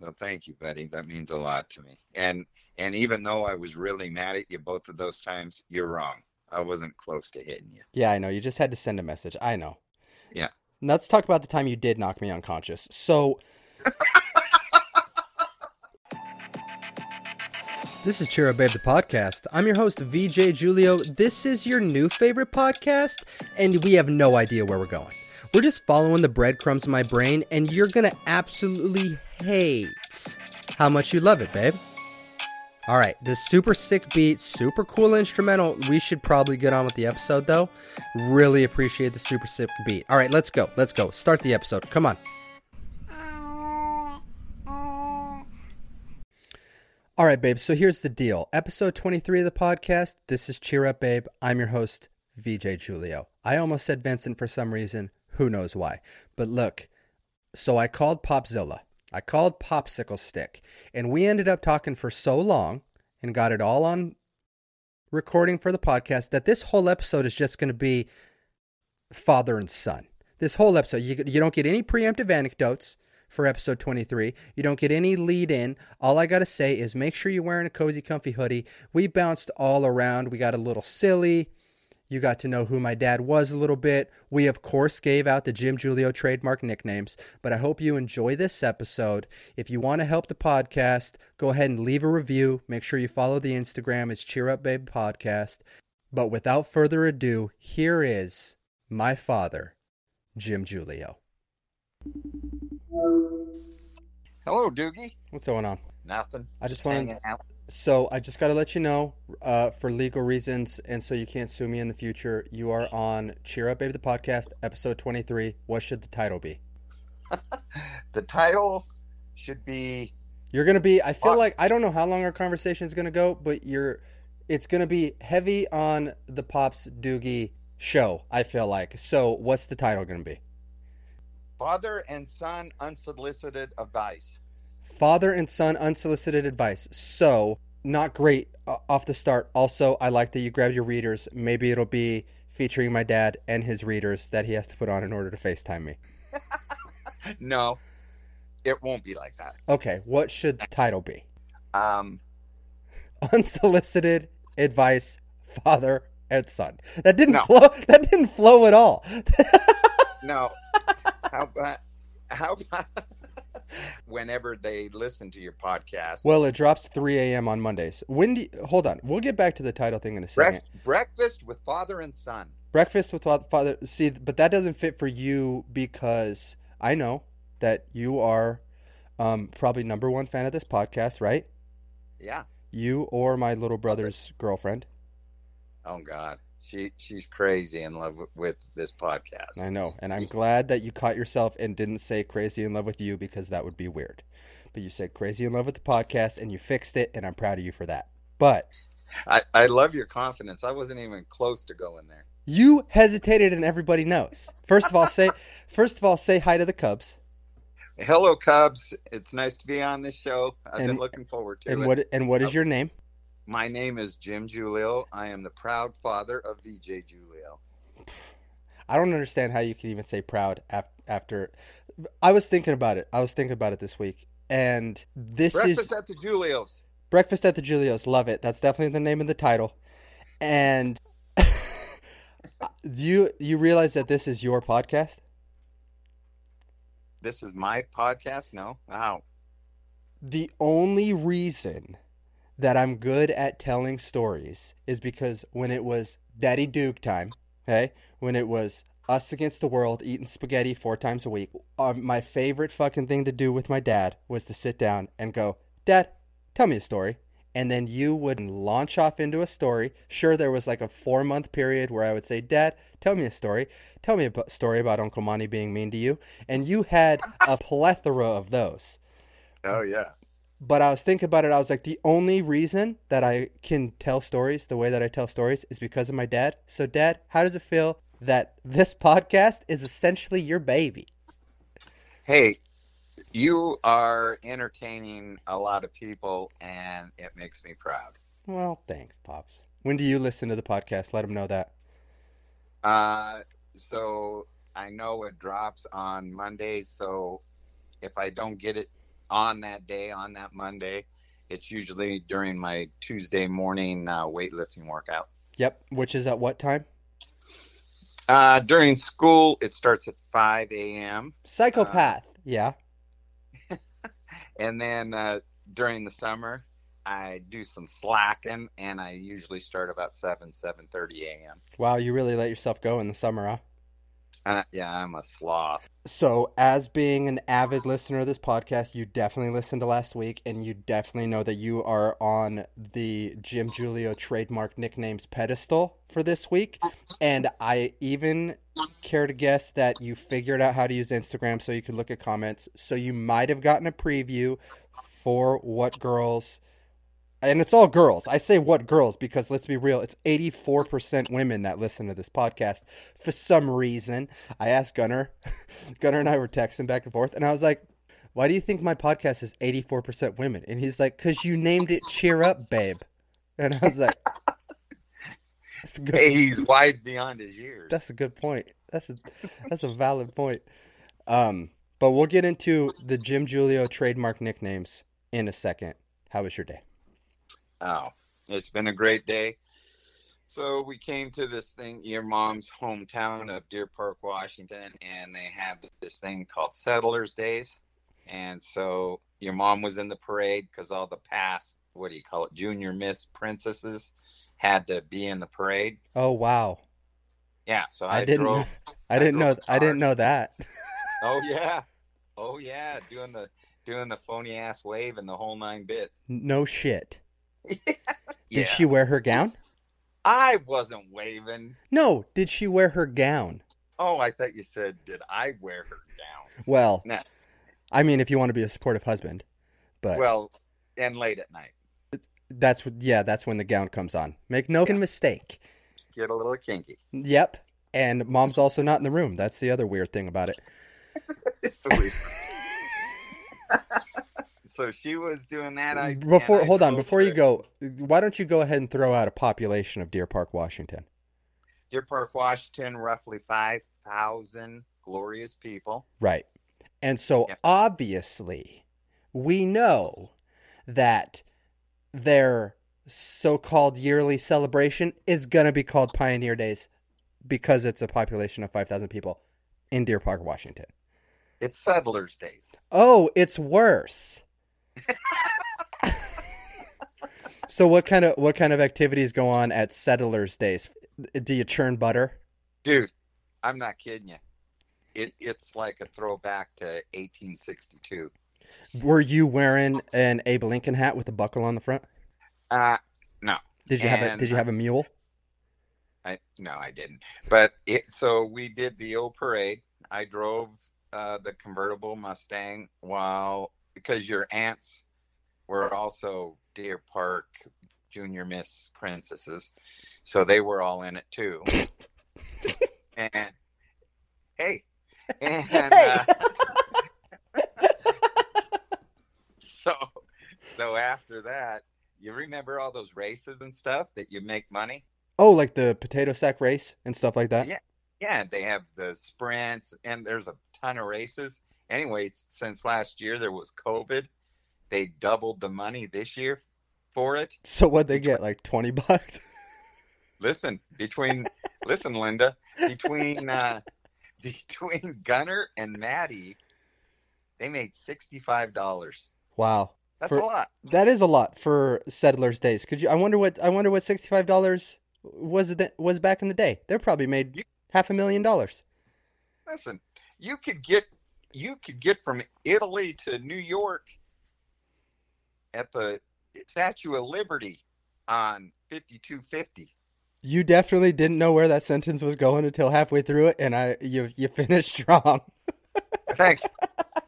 Well, thank you, buddy. That means a lot to me. And and even though I was really mad at you both of those times, you're wrong. I wasn't close to hitting you. Yeah, I know. You just had to send a message. I know. Yeah. Now let's talk about the time you did knock me unconscious. So This is Up Babe the podcast. I'm your host VJ Giulio. This is your new favorite podcast and we have no idea where we're going. We're just following the breadcrumbs in my brain and you're to absolutely hate how much you love it, babe. All right, this super sick beat, super cool instrumental. We should probably get on with the episode though. Really appreciate the super sick beat. All right, let's go. Let's go. Start the episode. Come on. All right, babe. So here's the deal. Episode 23 of the podcast. This is Cheer Up, Babe. I'm your host, VJ Giulio. I almost said Vincent for some reason. Who knows why? But look, so I called Popzilla. I called Popsicle Stick. And we ended up talking for so long and got it all on recording for the podcast that this whole episode is just going to be father and son. This whole episode, you, you don't get any preemptive anecdotes for episode 23. You don't get any lead in. All I got to say is make sure you're wearing a cozy, comfy hoodie. We bounced all around. We got a little silly. You got to know who my dad was a little bit. We, of course, gave out the Jim Giulio trademark nicknames, but I hope you enjoy this episode. If you want to help the podcast, go ahead and leave a review. Make sure you follow the Instagram. It's Cheer Up Babe Podcast. But without further ado, here is my father, Jim Giulio. Hello, Doogie. What's going on? Nothing. I just hanging out. So I just got to let you know, uh, for legal reasons, and so you can't sue me in the future. You are on Cheer Up Baby the podcast, episode twenty three. What should the title be? The title should be You're gonna be. I feel like I don't know how long our conversation is gonna go, but you're. It's gonna be heavy on the Pops Doogie show. I feel like. So what's the title gonna be? Father and Son Unsolicited Advice. Father and son unsolicited advice. So not great uh, off the start. Also, I like that you grabbed your readers. Maybe it'll be featuring my dad and his readers that he has to put on in order to FaceTime me. No, it won't be like that. Okay, what should the title be? Um, Unsolicited advice, father and son. That didn't No. flow. That didn't flow at all. no. How about how about whenever they listen to your podcast? well, it drops 3 a.m. on Mondays. When do you, hold on? We'll get back to the title thing in a second. Breakfast with father and son. Breakfast with father. See, but that doesn't fit for you because I know that you are um, probably number one fan of this podcast, right? Yeah. You or my little brother's girlfriend. Oh God, she she's crazy in love with, with this podcast. I know, and I'm glad that you caught yourself and didn't say crazy in love with you because that would be weird. But you said crazy in love with the podcast and you fixed it, and I'm proud of you for that. But I, I love your confidence. I wasn't even close to going there. you hesitated, and everybody knows. First of all, say first of all say hi to the Cubs. Hello, Cubs. It's nice to be on this show. I've And- been looking forward to And it. what and what is your name? My name is Jim Giulio. I am the proud father of VJ Giulio. I don't understand how you can even say proud after. I was thinking about it. I was thinking about it this week, and this Breakfast is breakfast at the Giulios. breakfast at the Giulios. Love it. That's definitely the name of the title. And you you realize that this is your podcast? This is my podcast. No, wow. The only reason that I'm good at telling stories is because when it was Daddy Duke time, okay, when it was us against the world eating spaghetti four times a week, uh, my favorite fucking thing to do with my dad was to sit down and go, Dad, tell me a story. And then you would launch off into a story. Sure, there was like a four month period where I would say, Dad, tell me a story. Tell me a story about Uncle Monty being mean to you. And you had a plethora of those. Oh yeah. But I was thinking about it. I was like, the only reason that I can tell stories the way that I tell stories is because of my dad. So, Dad, how does it feel that this podcast is essentially your baby? Hey, you are entertaining a lot of people, and it makes me proud. Well, thanks, Pops. When do you listen to the podcast? Let them know that. Uh, so I know it drops on Mondays. So if I don't get it on that day, on that Monday, it's usually during my Tuesday morning uh, weightlifting workout. Yep. Which is at what time? Uh, during school, it starts at 5 a.m. Psychopath. yeah. And then uh, during the summer, I do some slacking, and I usually start about 7, 7.30 a.m. Wow, you really let yourself go in the summer, huh? Uh, yeah, I'm a sloth. So, as being an avid listener of this podcast, you definitely listened to last week, and you definitely know that you are on the Jim Giulio trademark nicknames pedestal for this week. And I even care to guess that you figured out how to use Instagram so you could look at comments. So, you might have gotten a preview for what girls. And it's all girls. I say what girls because let's be real, it's 84% women that listen to this podcast for some reason. I asked Gunner, Gunner and I were texting back and forth, and I was like, why do you think my podcast is 84% women? And he's like, because you named it Cheer Up, Babe. And I was like, that's good, Hey, he's wise beyond his years. that's a good point. That's a, that's a valid point. Um, but we'll get into the Jim Giulio trademark nicknames in a second. How was your day? Oh, it's been a great day. So we came to this thing, your mom's hometown of Deer Park, Washington, and they have this thing called Settlers Days. And so your mom was in the parade because all the past, what do you call it, junior miss princesses had to be in the parade. Oh wow. Yeah, so I I, didn't drove. I didn't know I didn't know that. Oh yeah, oh yeah, doing the doing the phony ass wave and the whole nine bit. No shit. Yeah, Did she wear her gown? I wasn't waving. No, did she wear her gown? Oh, I thought you said, did I wear her gown? Well, No. I mean if you want to be a supportive husband. But Well, and late at night, that's what yeah, that's when the gown comes on. Make no mistake. get a little kinky. Yep. And mom's also not in the room. That's the other weird thing about it. It's weird. so she was doing that. I mm, Before and I hold on, before you go, why don't you go ahead and throw out a population of Deer Park, Washington? Deer Park, Washington, roughly five thousand glorious people. Right. And so Yeah. obviously, we know that their so called yearly celebration is going to be called Pioneer Days because it's a population of 5,000 people in Deer Park, Washington. It's Settlers Days. Oh, it's worse. So what kind of what kind of activities go on at Settlers Days? Do you churn butter? Dude, I'm not kidding you. It it's like a throwback to 1862. Were you wearing an Abe Lincoln hat with a buckle on the front? Uh no. Did you have a Did you have a mule? I no, I didn't. But it so we did the old parade. I drove uh, the convertible Mustang while because your aunts were also Deer Park Junior Miss Princesses, so they were all in it too. and hey, and uh, so so after that, you remember all those races and stuff that you make money. Oh, like the potato sack race and stuff like that. Yeah. Yeah, they have the sprints and there's a ton of races. Anyways, since last year there was COVID, they doubled the money this year for it. So what they get like twenty bucks? Listen, between listen, Linda, between uh between Gunner and Maddie, they made sixty five dollars. Wow, That's For- a lot. that is a lot for Settlers Days. Could you? I wonder what I wonder what sixty five dollars was it was back in the day. They probably made You- half a million dollars. Listen, you could get you could get from Italy to New York at the Statue of Liberty on fifty two fifty. You definitely didn't know where that sentence was going until halfway through it, and I you you finished strong. Thanks.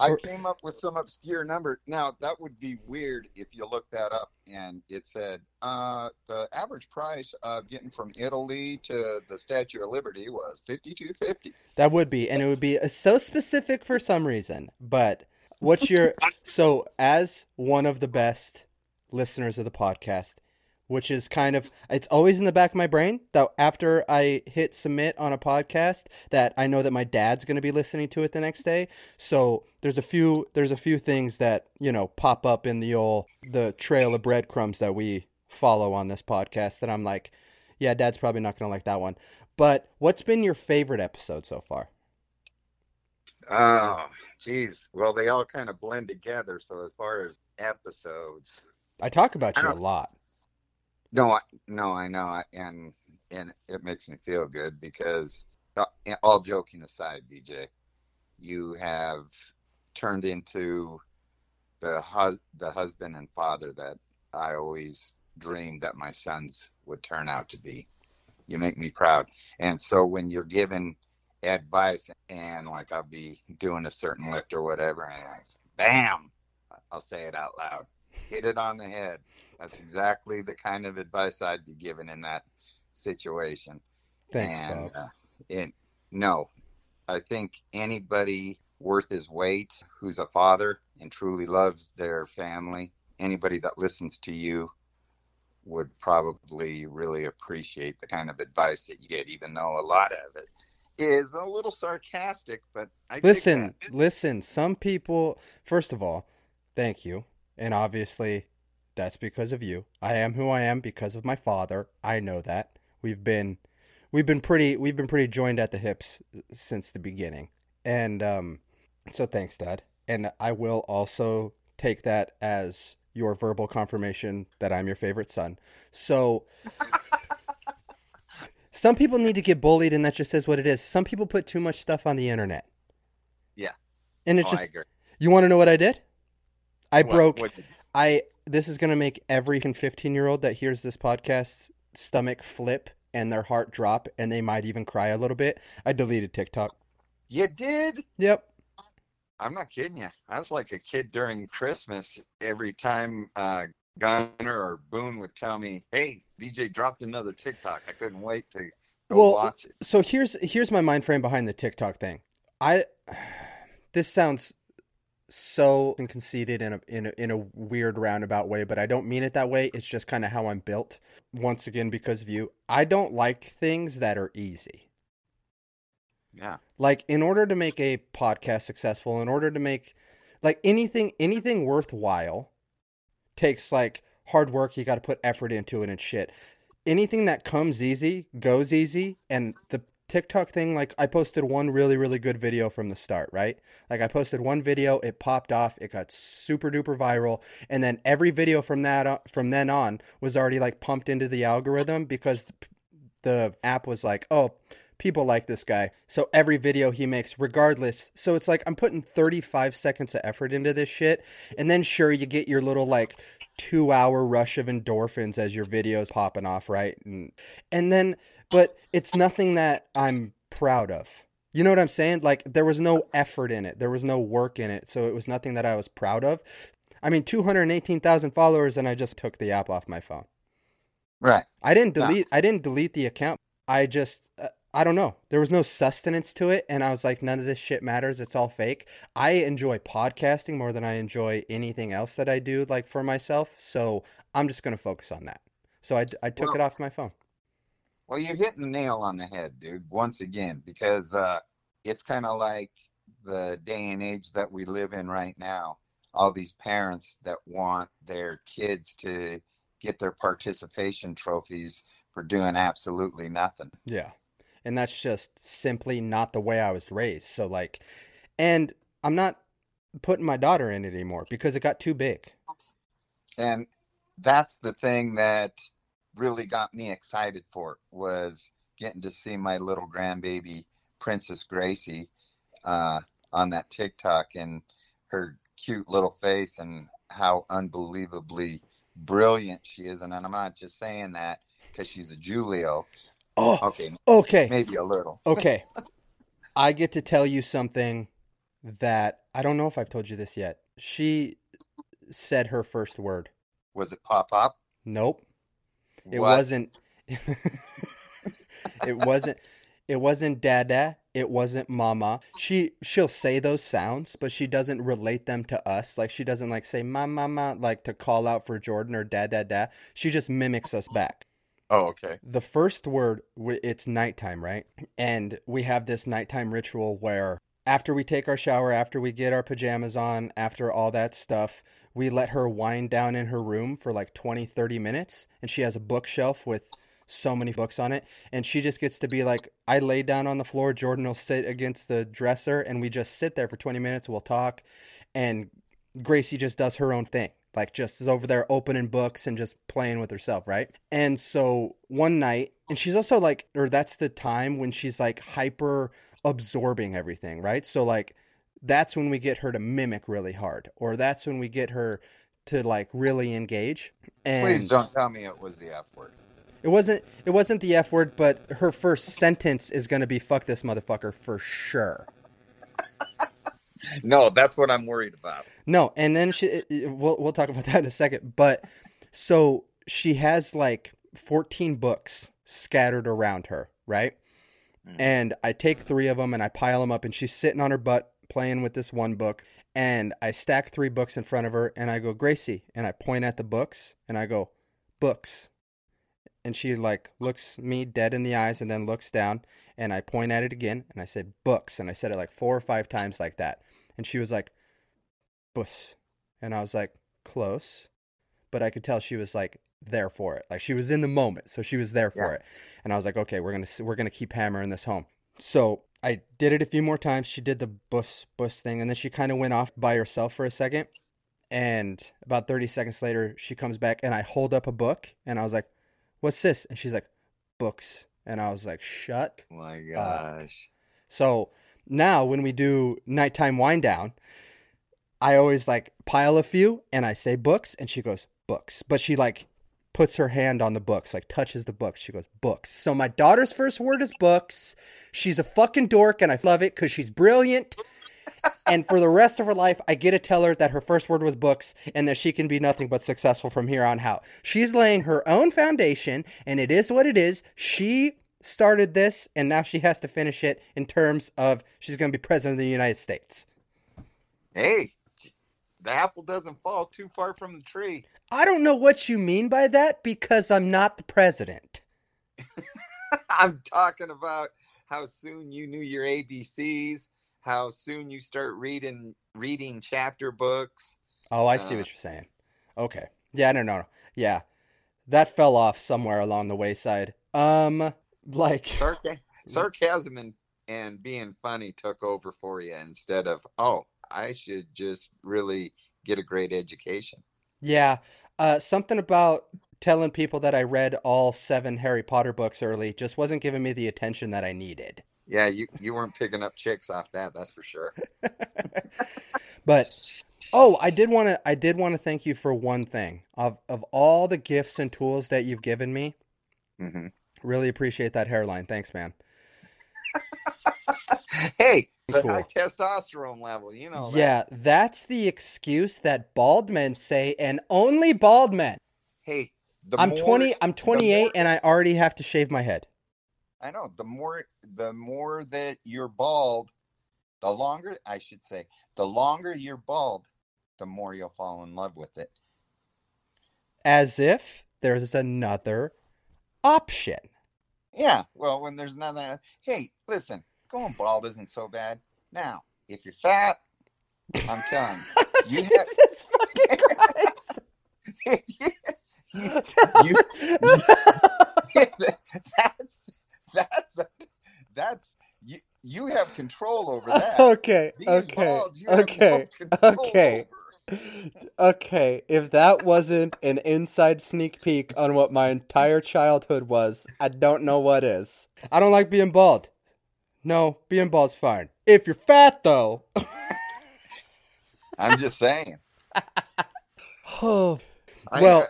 I came up with some obscure number. Now that would be weird if you looked that up and it said uh, the average price of getting from Italy to the Statue of Liberty was fifty two fifty. That would be, and it would be uh, so specific for some reason. But what's your so as one of the best listeners of the podcast, which is kind of it's always in the back of my brain that after I hit submit on a podcast that I know that my dad's going to be listening to it the next day. So there's a few there's a few things that, you know, pop up in the old the trail of breadcrumbs that we follow on this podcast that I'm like, yeah, dad's probably not going to like that one. But what's been your favorite episode so far? Oh, geez. Well, they all kind of blend together. So as far as episodes, I talk about you a lot. No, I, no, I know, and and it makes me feel good because uh, all joking aside, DJ, you have turned into the hus- the husband and father that I always dreamed that my sons would turn out to be. You make me proud, and so when you're given advice and like I'll be doing a certain lift or whatever, and bam, I'll say it out loud, hit it on the head. That's exactly the kind of advice I'd be given in that situation. Thanks, and uh, it, no, I think anybody worth his weight who's a father and truly loves their family, anybody that listens to you would probably really appreciate the kind of advice that you get, even though a lot of it is a little sarcastic. But I Listen, listen, some people, first of all, thank you. And obviously, that's because of you. I am who I am because of my father. I know that. We've been we've been pretty we've been pretty joined at the hips since the beginning. And um so thanks, Dad. And I will also take that as your verbal confirmation that I'm your favorite son. So some people need to get bullied and that just is what it is. Some people put too much stuff on the internet. Yeah. And it's Oh, just you want to know what I did? I What- broke what- I this is going to make every 15-year-old that hears this podcast stomach flip and their heart drop and they might even cry a little bit. I deleted TikTok. you did? Yep. I'm not kidding you. I was like a kid during Christmas. Every time uh, Gunner or Boone would tell me, "Hey, DJ dropped another TikTok," I couldn't wait to go Well, watch it. So here's here's my mind frame behind the TikTok thing. I this sounds so conceited in a in a in a weird roundabout way, but I don't mean it that way. It's just kind of how I'm built. Once again, because of you, I don't like things that are easy. Yeah, like in order to make a podcast successful in order to make like anything anything worthwhile takes like hard work you got to put effort into it and shit anything that comes easy goes easy and the tiktok thing like i posted one really really good video from the start right like i posted one video it popped off it got super duper viral and then every video from that uh, from then on was already like pumped into the algorithm because the, the app was like oh people like this guy. So every video he makes, regardless. So it's like I'm putting 35 seconds of effort into this shit. And then sure, you get your little like two hour rush of endorphins as your videos popping off, right? And, and then, but it's nothing that I'm proud of. You know what I'm saying? Like there was no effort in it. There was no work in it. So it was nothing that I was proud of. I mean, 218,000 followers and I just took the app off my phone. right. I didn't delete. I didn't delete the account. I just. Uh, I don't know. There was no sustenance to it, and I was like, none of this shit matters. It's all fake. I enjoy podcasting more than I enjoy anything else that I do, like for myself. So I'm just gonna focus on that. So I, I took Well- it off my phone. Well, you're hitting the nail on the head, dude. Once again, because uh, it's kind of like the day and age that we live in right now. All these parents that want their kids to get their participation trophies for doing absolutely nothing. Yeah, and that's just simply not the way I was raised. So like, and I'm not putting my daughter in it anymore because it got too big. And that's the thing that really got me excited for it, was getting to see my little grandbaby Princess Gracie uh, on that TikTok and her cute little face and how unbelievably brilliant she is. And I'm not just saying that because she's a Giulio. Oh, Okay, okay. maybe a little. Okay. I get to tell you something that I don't know if I've told you this yet. She said her first word. Was it pop up? Nope. It What? wasn't it wasn't it wasn't dada. it wasn't mama. She she'll say those sounds, but she doesn't relate them to us. Like she doesn't like say ma mama like to call out for Jordan or dad dad dad. She just mimics us back. Oh, okay. The first word it's nighttime, right? And we have this nighttime ritual where after we take our shower, after we get our pajamas on, after all that stuff, we let her wind down in her room for like 20, 30 minutes. And she has a bookshelf with so many books on it. And she just gets to be like, I lay down on the floor, Jordan will sit against the dresser, and we just sit there for 20 minutes. We'll talk. And Gracie just does her own thing. Like, just is over there opening books and just playing with herself, right? And so one night, and she's also like, or that's the time when she's like hyper absorbing everything, right? So, like, that's when we get her to mimic really hard, or that's when we get her to like really engage. And Please don't tell me it was the F word. it wasn't it wasn't the F word, but her first sentence is gonna be fuck this motherfucker for sure. No, that's what I'm worried about. No, and then she we'll we'll talk about that in a second. But so she has like 14 books scattered around her, right? Mhm. And I take 3 of them and I pile them up and she's sitting on her butt playing with this one book and I stack 3 books in front of her and I go, "Gracie." And I point at the books and I go, "Books." And she like looks me dead in the eyes and then looks down and I point at it again and I said, "Books." And I said it like 4 or 5 times like that. And she was like, "Bus." And I was like, "Close." But I could tell she was like there for it. Like she was in the moment, so she was there for Yeah. it. And I was like, "Okay, we're going to we're going to keep hammering this home." So, I did it a few more times. She did the bus bus thing and then she kind of went off by herself for a second. And about 30 seconds later, she comes back and I hold up a book and I was like, "What's this?" And she's like, "Books." And I was like, "Shut oh My uh, gosh. so now when we do nighttime wind down, I always like pile a few and I say books and she goes books. But she like puts her hand on the books, like touches the books. She goes books. So my daughter's first word is books. She's a fucking dork and I love it cuz she's brilliant. and for the rest of her life, I get to tell her that her first word was books and that she can be nothing but successful from here on out. She's laying her own foundation and it is what it is. She started this and now she has to finish it in terms of she's going to be president of the United States. Hey, the apple doesn't fall too far from the tree. I don't know what you mean by that because I'm not the president. I'm talking about how soon you knew your ABCs, how soon you start reading reading chapter books. Oh, I see Uh, what you're saying. Okay. Yeah, no, no, no. Yeah. That fell off somewhere along the wayside. Um, like, Sarca- sarcasm and, and being funny took over for you instead of, oh, I should just really get a great education. yeah, uh, something about telling people that I read all seven Harry Potter books early just wasn't giving me the attention that I needed. Yeah, you, you weren't picking up chicks off that, that's for sure. But oh, I did want to I did want to thank you for one thing. Of of all the gifts and tools that you've given me, mm-hmm. really appreciate that hairline. Thanks, man. Hey, Cool. high testosterone level, you know. that. Yeah, that's the excuse that bald men say and only bald men. Hey, the I'm more- 20 I'm 28 more- and I already have to shave my head. I know the more the more that you're bald, the longer I should say, the longer you're bald, the more you'll fall in love with it. As if there's another option. Yeah, well, when there's nothing, hey, listen, going bald isn't so bad. Now, if you're fat, I'm telling you, you have Jesus fucking Christ. you, that's that's that's you you have control over that. okay, Being okay, bald, you have no okay, okay. over. Okay, if that wasn't an inside sneak peek on what my entire childhood was, I don't know what is. I don't like being bald. No, being bald's fine. If you're fat, though. I'm just saying. Oh, I- Well-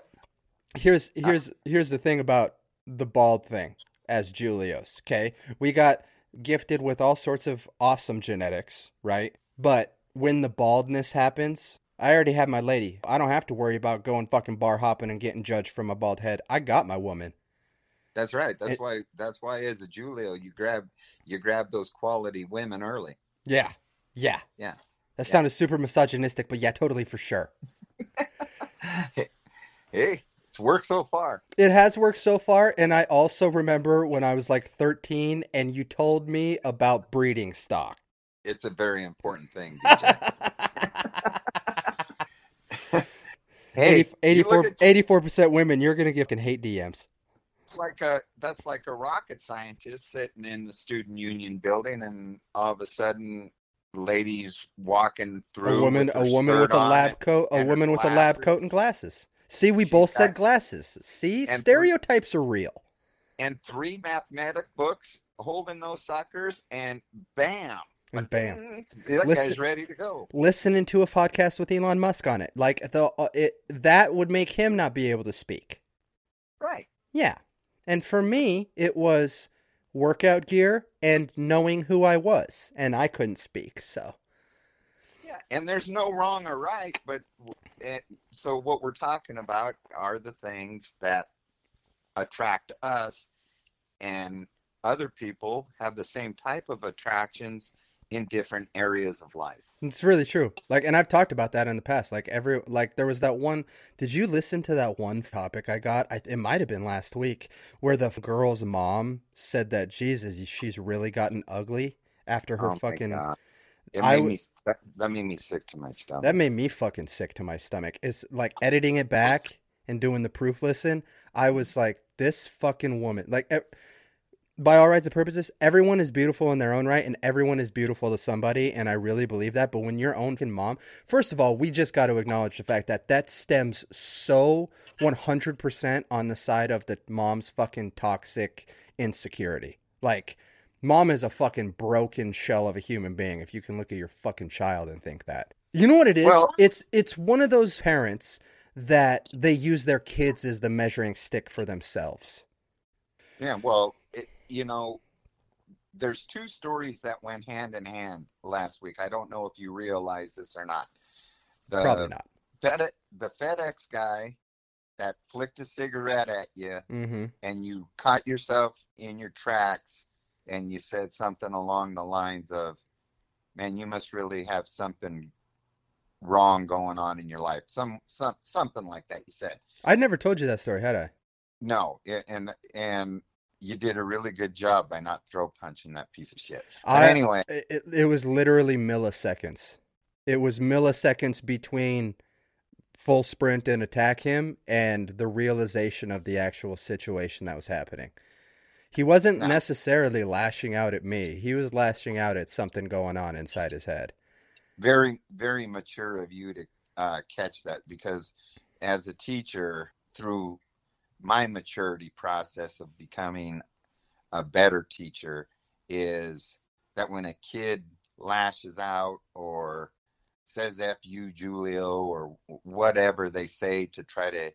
here's here's here's the thing about the bald thing as Giulios, okay? We got gifted with all sorts of awesome genetics, right? But when the baldness happens, I already have my lady. I don't have to worry about going fucking bar hopping and getting judged from a bald head. I got my woman. That's right. That's It- why. That's why, as a Giulio, you grab you grab those quality women early. Yeah. Yeah. Yeah. That Yeah. sounded super misogynistic, but yeah, totally for sure. hey, it's worked so far. It has worked so far, and I also remember when I was like 13 and you told me about breeding stock. It's a very important thing. DJ. hey, 80, you look 84, at- 84% women, you're going to give can hate DMs. It's like a that's like a rocket scientist sitting in the student union building, and all of a sudden, ladies walking through A woman, with a woman with a lab coat, a woman with a lab coat and glasses. See, we She's both said glasses. See, stereotypes are real. and three mathematic books holding those suckers, and bam, And bam. that Listen- guy's ready to go. Listening to a podcast with Elon Musk on it, like the uh, it that would make him not be able to speak. Right. Yeah. And for me, it was workout gear and knowing who I was, and I couldn't speak. So, Yeah, and there's no wrong or right, but it, eh, so what we're talking about are the things that attract us, and other people have the same type of attractions in different areas of life. it's really true. Like, and I've talked about that in the past. Like, every, like, there was that one. Did you listen to that one topic I got? I, it might have been last week where the girl's mom said that, Jesus, she's really gotten ugly after her Oh my fucking. God. It made would- me that, that made me sick to my stomach. That made me fucking sick to my stomach. It's like editing it back and doing the proof listen. I was like, this fucking woman. Like, e- by all rights and purposes, everyone is beautiful in their own right, and everyone is beautiful to somebody, and I really believe that. But when your own mom, first of all, we just got to acknowledge the fact that that stems so 100% on the side of the mom's fucking toxic insecurity. Like, mom is a fucking broken shell of a human being. If you can look at your fucking child and think that, you know what it is? Well- it's it's one of those parents that they use their kids as the measuring stick for themselves. Yeah, well, you know, there's two stories that went hand in hand last week. I don't know if you realize this or not. The Probably not. FedEx, the FedEx guy that flicked a cigarette at you Mm-hmm. and you caught yourself in your tracks and you said something along the lines of, man, you must really have something wrong going on in your life. Some, some, something like that you said. I'd never told you that story, had I? No, and, and you did a really good job by not throw punching that piece of shit. But I, anyway, it, it- was literally milliseconds. It was milliseconds between full sprint and attack him and the realization of the actual situation that was happening. He wasn't Nah. necessarily lashing out at me. He was lashing out at something going on inside his head. very, very mature of you to uh, catch that because as a teacher, through my maturity process of becoming a better teacher, is that when a kid lashes out or says F you, Giulio, or whatever they say to try to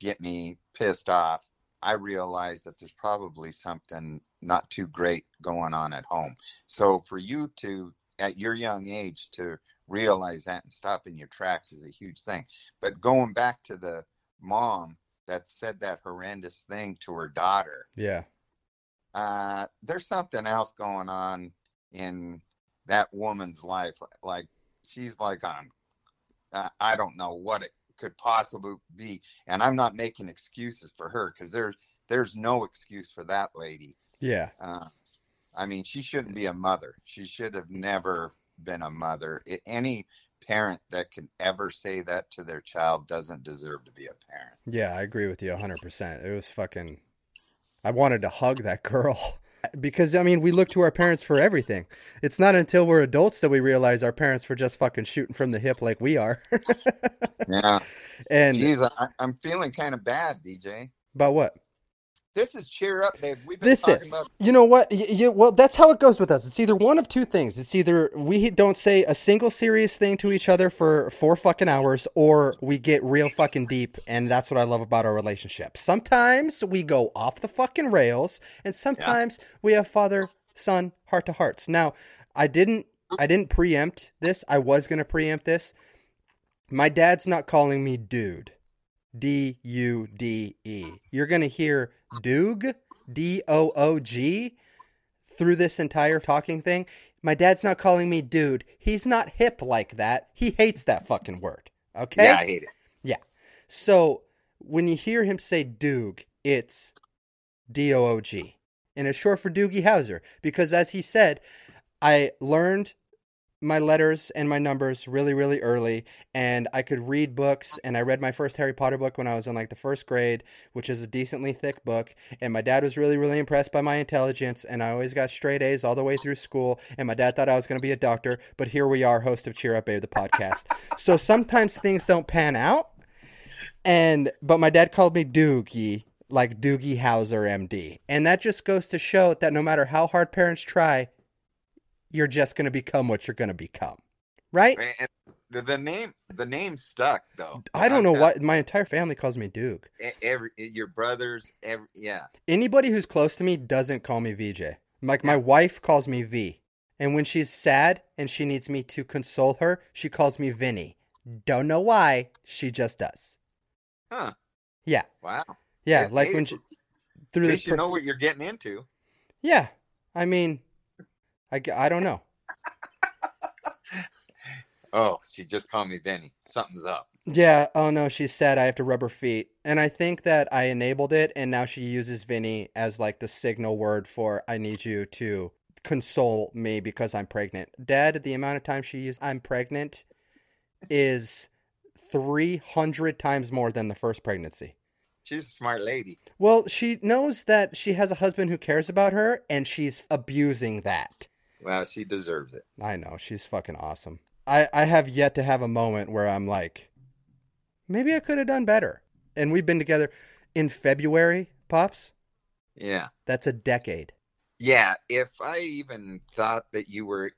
get me pissed off, I realize that there's probably something not too great going on at home. So for you to, at your young age, to realize that and stop in your tracks is a huge thing. But going back to the mom that said that horrendous thing to her daughter, Yeah. uh, there's something else going on in that woman's life. Like she's like on, uh, I don't know what it could possibly be, and I'm not making excuses for her because there's there's no excuse for that lady. Yeah. Uh, I mean, she shouldn't be a mother. She should have never been a mother. I any parent that can ever say that to their child doesn't deserve to be a parent. Yeah, I agree with you 100%. It was fucking. I wanted to hug that girl. Because, I mean, we look to our parents for everything. It's not until we're adults that we realize our parents were just fucking shooting from the hip like we are. Yeah. and Jeez, I, I'm feeling kind of bad, DJ. about what? This is cheer up, babe. We've been This talking is. about You know what? Y- y- well, that's how it goes with us. It's either one of two things. It's either we don't say a single serious thing to each other for four fucking hours, or we get real fucking deep, and that's what I love about our relationship. Sometimes we go off the fucking rails, and sometimes we have father son heart to hearts. Now, I didn't. I didn't preempt this. I was gonna preempt this. My dad's not calling me dude. D U D E. You're gonna hear Doog D O O G through this entire talking thing. My dad's not calling me dude. He's not hip like that. He hates that fucking word. Okay? Yeah, I hate it. Yeah. So when you hear him say Doog, it's D O O G. And it's short for Doogie Howser. Because as he said, I learned my letters and my numbers really, really early. And I could read books. And I read my first Harry Potter book when I was in like the first grade, which is a decently thick book. And my dad was really, really impressed by my intelligence. And I always got straight A's all the way through school. And my dad thought I was going to be a doctor. But here we are, host of Cheer Up Babe, the podcast. so sometimes things don't pan out. And but my dad called me Doogie, like Doogie Howser MD. And that just goes to show that no matter how hard parents try, you're just going to become what you're going to become. Right? And the, the name, the name stuck though. I don't know why my entire family calls me Duke. Every your brothers, every yeah. Anybody who's close to me doesn't call me VJ. Like my wife calls me V. And when she's sad and she needs me to console her, she calls me Vinny. Don't know why, she just does. Huh. Yeah. Wow. Yeah, Hey, like when she, through this least you per- know what you're getting into. Yeah. I mean, I, I don't know. Oh, she just called me Benny. Something's up. Yeah. Oh no, she's sad. I have to rub her feet, and I think that I enabled it, and now she uses Vinny as like the signal word for I need you to console me because I'm pregnant. Dad, the amount of time she used I'm pregnant is three hundred times more than the first pregnancy. She's a smart lady. Well, she knows that she has a husband who cares about her, and she's abusing that. Well, she deserves it. I know she's fucking awesome. I I have yet to have a moment where I'm like, maybe I could have done better. And we've been together in February, pops. Yeah. That's a decade. Yeah. If I even thought that you were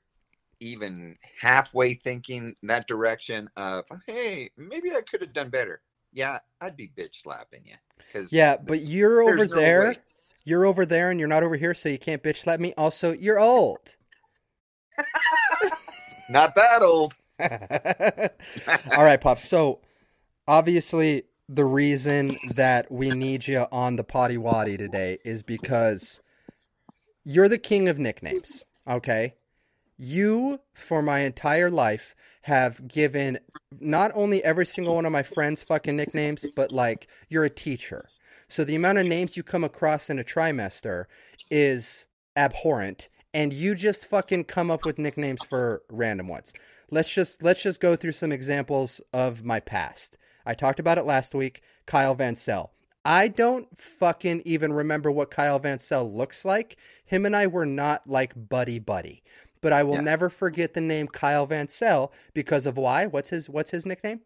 even halfway thinking that direction of, hey, maybe I could have done better. Yeah, I'd be bitch slapping you. Cause Yeah, but you're over no there. way. You're over there, and you're not over here, so you can't bitch slap me. Also, you're old. Not that old. All right, pops. So obviously, the reason that we need you on the potty waddy today is because you're the king of nicknames. Okay, you for my entire life have given not only every single one of my friends fucking nicknames, but like you're a teacher. So the amount of names you come across in a trimester is abhorrent and you just fucking come up with nicknames for random ones. Let's just let's just go through some examples of my past. I talked about it last week, Kyle Van Sel. I don't fucking even remember what Kyle Van Sel looks like. Him and I were not like buddy buddy. But I will Yeah. never forget the name Kyle Van Sel because of why? What's his what's his nickname?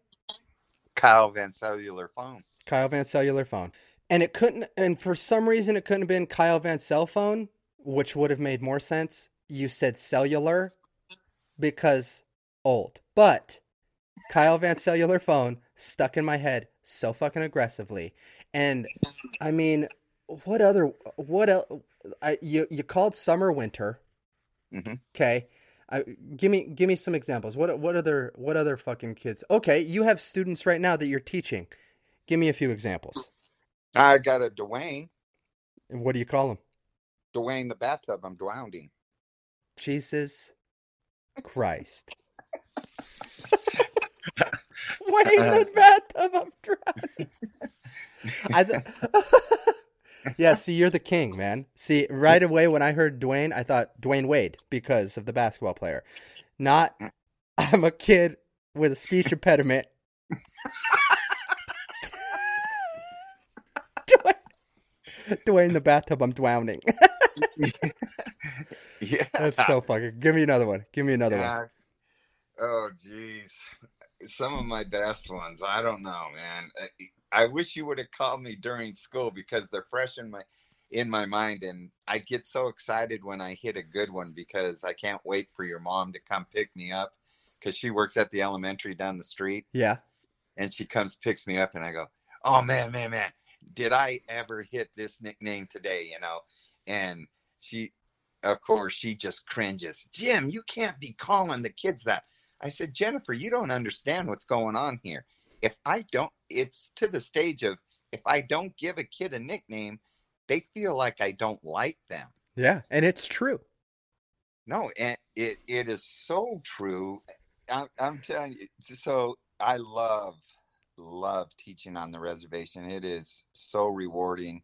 Kyle Van Cellular Phone. Kyle Van Cellular Phone. And it couldn't, and for some reason, it couldn't have been Kyle Van Cell Phone, which would have made more sense. You said cellular because old. But Kyle Van Cellular Phone stuck in my head so fucking aggressively. And I mean, what other, what else? I, you, you called summer winter. Mhm. Okay. I, give me give me some examples. What what other what other fucking kids? Okay, you have students right now that you're teaching. Give me a few examples. I got a Dwayne. What do you call them? Dwayne the bathtub. I'm drowning. Jesus Christ. Wayne the uh, bathtub, I'm drowning. I th- yeah, see, you're the king, man. See, right away when I heard Dwayne, I thought Dwyane Wade because of the basketball player. Not, I'm a kid with a speech impediment. Dwayne, in the bathtub, I'm drowning. yeah. That's so fucking. Give me another one. Give me another one. Yeah. Oh, jeez. Some of my best ones. I don't know, man. I- I wish you would have called me during school because they're fresh in my in my mind, and I get so excited when I hit a good one because I can't wait for your mom to come pick me up because she works at the elementary down the street, Yeah. and she comes picks me up, and I go, "Oh man, man, man, did I ever hit this nickname today?" You know, and she, of course, she just cringes. Jim, you can't be calling the kids that. I said, Jennifer, you don't understand what's going on here. If I don't, it's to the stage of if I don't give a kid a nickname, they feel like I don't like them. Yeah, and it's true. No, and it it is so true. I'm, I'm telling you. So I love love teaching on the reservation. It is so rewarding,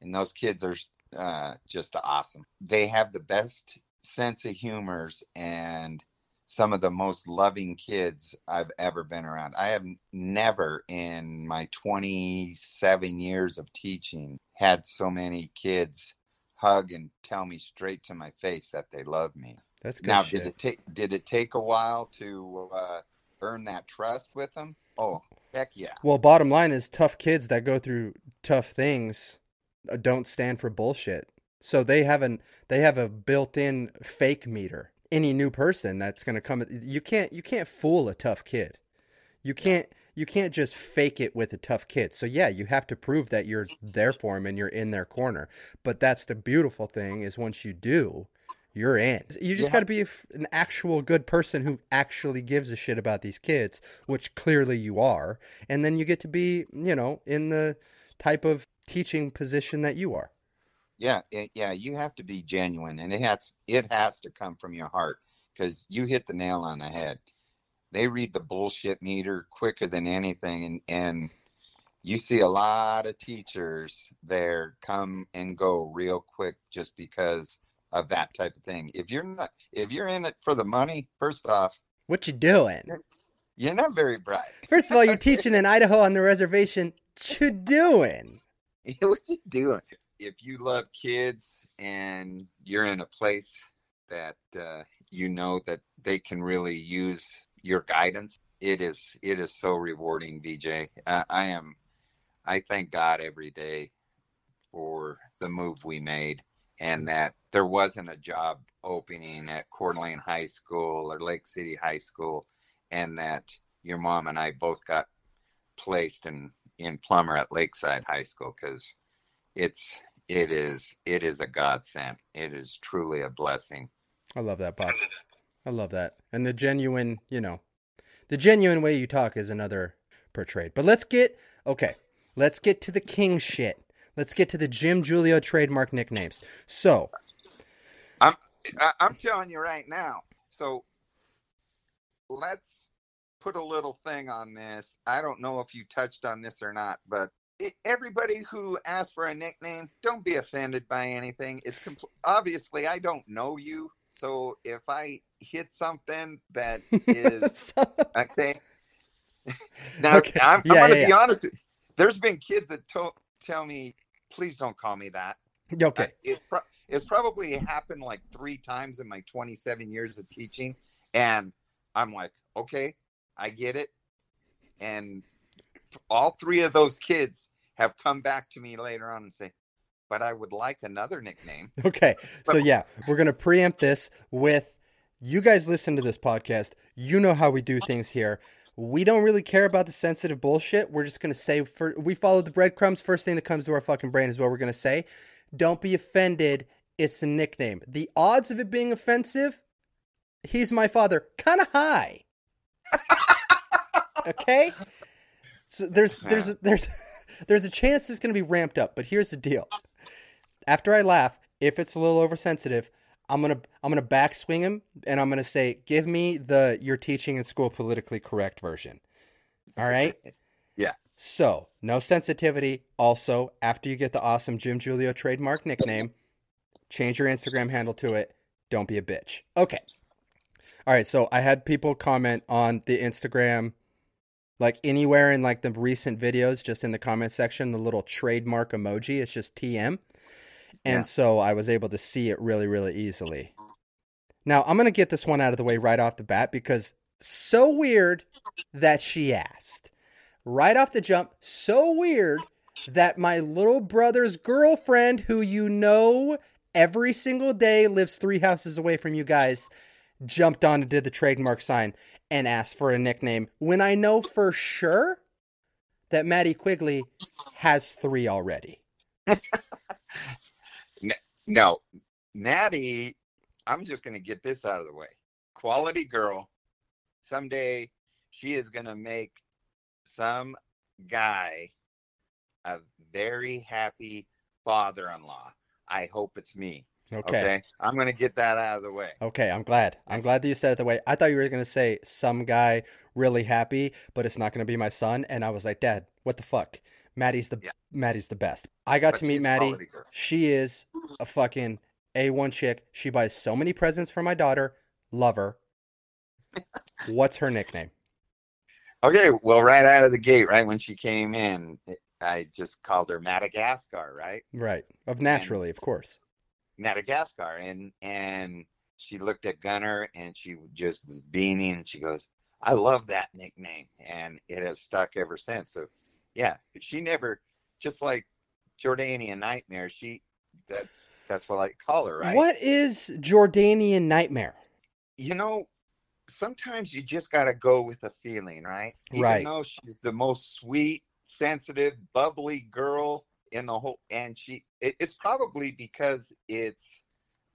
and those kids are uh, just awesome. They have the best sense of humors and some of the most loving kids I've ever been around. I have never in my 27 years of teaching had so many kids hug and tell me straight to my face that they love me. That's good now, shit. did it take did it take a while to uh, earn that trust with them? Oh, heck yeah. Well, bottom line is tough kids that go through tough things uh, don't stand for bullshit. So they have an they have a built-in fake meter. Any new person that's going to come you can't you can't fool a tough kid. You can't you can't just fake it with a tough kid. So yeah, you have to prove that you're there for them and you're in their corner. But that's the beautiful thing is once you do, you're in. You just Yeah. got to be an actual good person who actually gives a shit about these kids, which clearly you are, and then you get to be, you know, in the type of teaching position that you are. Yeah, it, yeah, you have to be genuine, and it has it has to come from your heart because you hit the nail on the head. They read the bullshit meter quicker than anything, and and you see a lot of teachers there come and go real quick just because of that type of thing. If you're not if you're in it for the money, first off, What you doing? you're not very bright. First of all, you're teaching in Idaho on the reservation. What you doing? what you doing? If you love kids and you're in a place that uh, you know that they can really use your guidance, it is it is so rewarding, VJ. I, I am I thank God every day for the move we made and that there wasn't a job opening at Coeur d'Alene High School or Lake City High School and that your mom and I both got placed in in Plummer at Lakeside High School because it's it is it is a godsend. It is truly a blessing. I love that, Pops. I love that. And the genuine, you know, the genuine way you talk is another portrayed. But let's get, okay, let's get to the king shit. Let's get to the Jim Giulio trademark nicknames. So, I'm I'm telling you right now. So let's put a little thing on this. I don't know if you touched on this or not, but everybody who asks for a nickname, don't be offended by anything. It's compl- obviously I don't know you, so if I hit something that is okay. now Okay. I'm, Yeah, I'm going to yeah, be yeah. honest. There's been kids that to- tell me, "Please don't call me that." okay. Uh, it's, pro- it's probably happened like three times in my 27 years of teaching and i'm like okay i get it and all three of those kids have come back to me later on and say but i would like another nickname Okay. So yeah, we're gonna preempt this with you guys listen to this podcast. You know how we do things here. We don't really care about the sensitive bullshit. We're just gonna say for we follow the breadcrumbs. First thing that comes to our fucking brain is what we're gonna say. Don't be offended. It's a nickname. The odds of it being offensive, he's my father, kind of high. okay. So there's there's there's there's a chance it's gonna be ramped up. But here's the deal after I laugh, if it's a little oversensitive, I'm gonna I'm gonna backswing him and I'm gonna say, give me the you're teaching in school politically correct version. All right. Yeah. So no sensitivity. Also, after you get the awesome Jim Giulio trademark nickname, change your Instagram handle to it. Don't be a bitch. Okay. All right. So I had people comment on the Instagram, like anywhere in like the recent videos, just in the comment section, the little trademark emoji. It's just TM. And Yeah. so I was able to see it really, really easily. Now, I'm going to get this one out of the way right off the bat because so weird that she asked. Right off the jump, so weird that my little brother's girlfriend, who you know every single day lives three houses away from you guys, jumped on and did the trademark sign and asked for a nickname when I know for sure that Maddie Quigley has three already. no natty i'm just going to get this out of the way quality girl someday she is going to make some guy a very happy father-in-law. I hope it's me. Okay. Okay. I'm gonna get that out of the way. Okay, I'm glad. I'm glad that you said it the way I thought you were going to say some guy really happy, but it's not going to be my son. And I was like, Dad, what the fuck? Maddie's the Yeah. Maddie's the best. I got But to meet Maddie. She is a fucking A1 chick. She buys so many presents for my daughter. Love her. What's her nickname? Okay, well, right out of the gate, right when she came in, I just called her Madagascar, right? Right. Of naturally, of course. Madagascar, and and she looked at Gunner and she just was beaming, and she goes, "I love that nickname," and it has stuck ever since. So, yeah, she never, just like Jordanian Nightmare, she that's that's what I call her, right? What is Jordanian nightmare? you know, sometimes you just got to go with a feeling, right? Even Right. though she's the most sweet, sensitive, bubbly girl in the whole, and she, it, it's probably because it's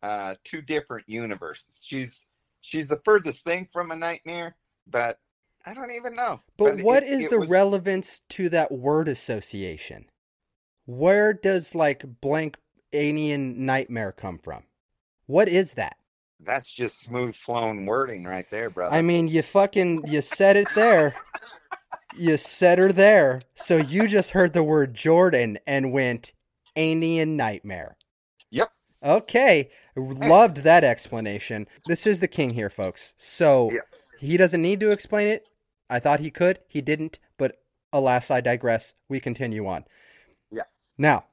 uh, two different universes. She's she's the furthest thing from a nightmare, but I don't even know. But what it- is it the was- relevance to that word association? Where does like blank alien nightmare come from? What is that? That's just smooth flowing wording right there, brother. I mean, you fucking you said it there. You said her there. So you just heard the word Jordan and went alien nightmare. Yep. Okay. Loved that explanation. This is the king here, folks. So Yeah. he doesn't need to explain it. I thought he could. He didn't. But alas, I digress. We continue on. Yeah. Now,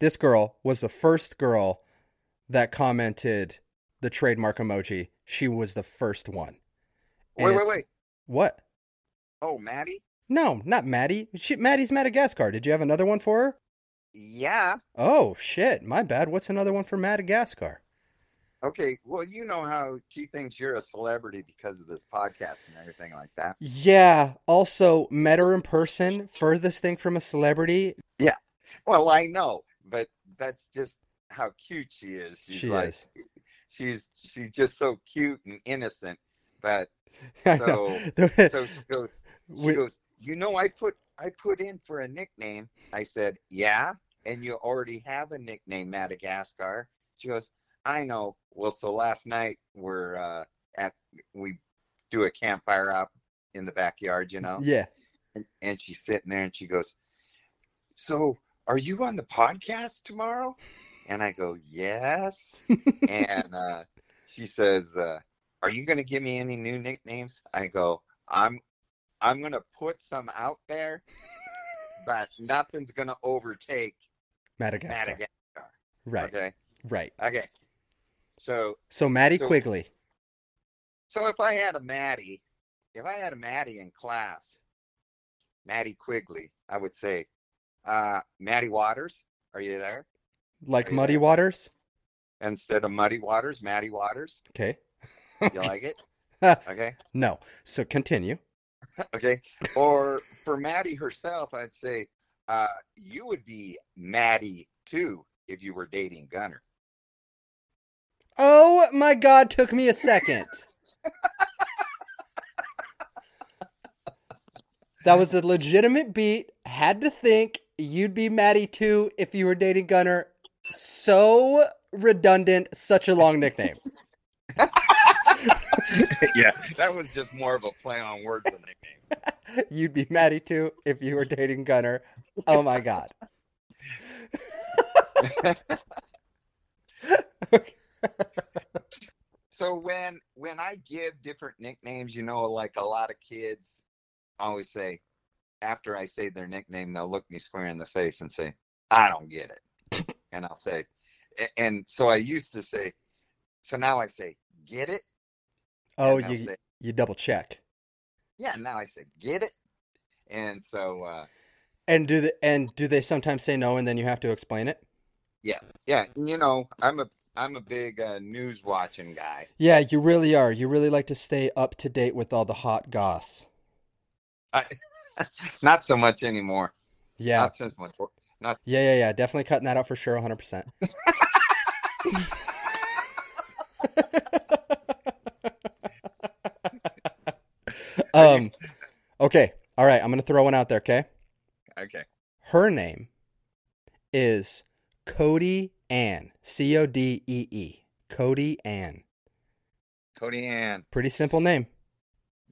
this girl was the first girl that commented the trademark emoji. She was the first one. And wait, wait, wait. What? Oh, Maddie? No, not Maddie. She, Maddie's Madagascar. Did you have another one for her? Yeah. Oh shit, my bad. What's another one for Madagascar? Okay, well, you know how she thinks you're a celebrity because of this podcast and everything like that. Yeah. Also, met her in person. Furthest thing from a celebrity. Yeah. Well, I know, but that's just how cute she is. She's She like, is. she's she's just so cute and innocent. But So- so she goes, she We- goes, you know, I put I put in for a nickname. I said, yeah, and you already have a nickname, Madagascar. She goes, I know. Well, so last night we're uh, at we do a campfire out in the backyard, you know. yeah. and, and she's sitting there and she goes, So are you on the podcast tomorrow? And I go, Yes. and uh, she says, uh, Are you gonna give me any new nicknames? I go, I'm I'm gonna put some out there, but nothing's gonna overtake Madagascar. Madagascar. Right. Okay. Right. Okay. So So Maddie So- Quigley. so if I had a Maddie, if I had a Maddie in class, Maddie Quigley, I would say, uh, Maddie Waters, are you there? Like you Muddy there? Waters. Instead of Muddy Waters, Maddie Waters. Okay. You like it? Okay. No. So continue. Okay. Or for Maddie herself, I'd say, uh, you would be Maddie too if you were dating Gunner. Oh my god, took me a second. that was a legitimate beat. Had to think you'd be Maddie too if you were dating Gunner. So redundant, such a long nickname. yeah, that was just more of a play on words than nickname. You'd be Maddie too if you were dating Gunner. Oh my god. Okay. So when when I give different nicknames, you know, like a lot of kids always say, after I say their nickname, they'll look me square in the face and say, "I don't get it," and I'll say, and so I used to say, so now I say, "Get it?" Oh, you say, you double check. yeah. Now I say, "Get it," and so uh, And do the and do they sometimes say no and then you have to explain it? Yeah, yeah, you know, I'm a I'm a big uh, news watching guy. Yeah, you really are. You really like to stay up to date with all the hot goss. I, not so much anymore. Yeah. Not since my Yeah, yeah, yeah. Definitely cutting that out for sure, 100%. um, okay. All right. I'm going to throw one out there, okay? okay. Her name is Cody Ann. C O D E E. Cody Ann. Cody Ann. Pretty simple name.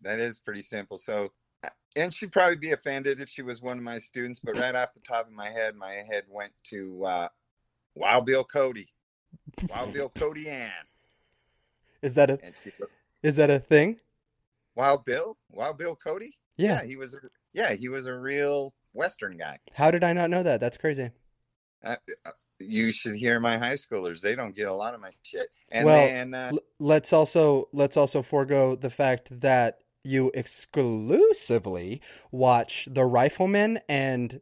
That is pretty simple. So, and she'd probably be offended if she was one of my students, but right off the top of my head, my head went to uh, Wild Bill Cody. Wild Bill Cody Ann. Is that a she, is that a thing? Wild Bill? Wild Bill Cody? Yeah. he was. A, yeah, he was a real Western guy. How did I not know that? That's crazy. Uh, uh, you should hear my high schoolers. They don't get a lot of my shit. And Well, then uh, L- let's also let's also forego the fact that you exclusively watch The Rifleman and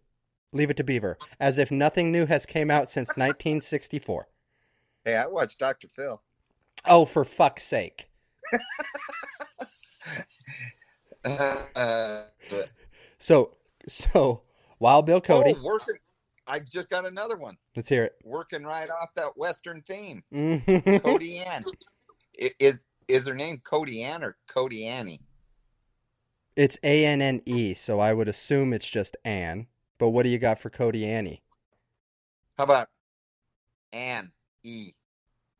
Leave It to Beaver, as if nothing new has came out since 1964. hey, I watched Dr. Phil. Oh, for fuck's sake! Uh, but- So so while Bill Cody, Oh, working. I just got another one. let's hear it. Working right off that Western theme. Mhm. Cody Ann. Is is her name Cody Ann or Cody Annie? it's A N N E, so I would assume it's just Ann. But what do you got for Cody Annie? How about Ann E?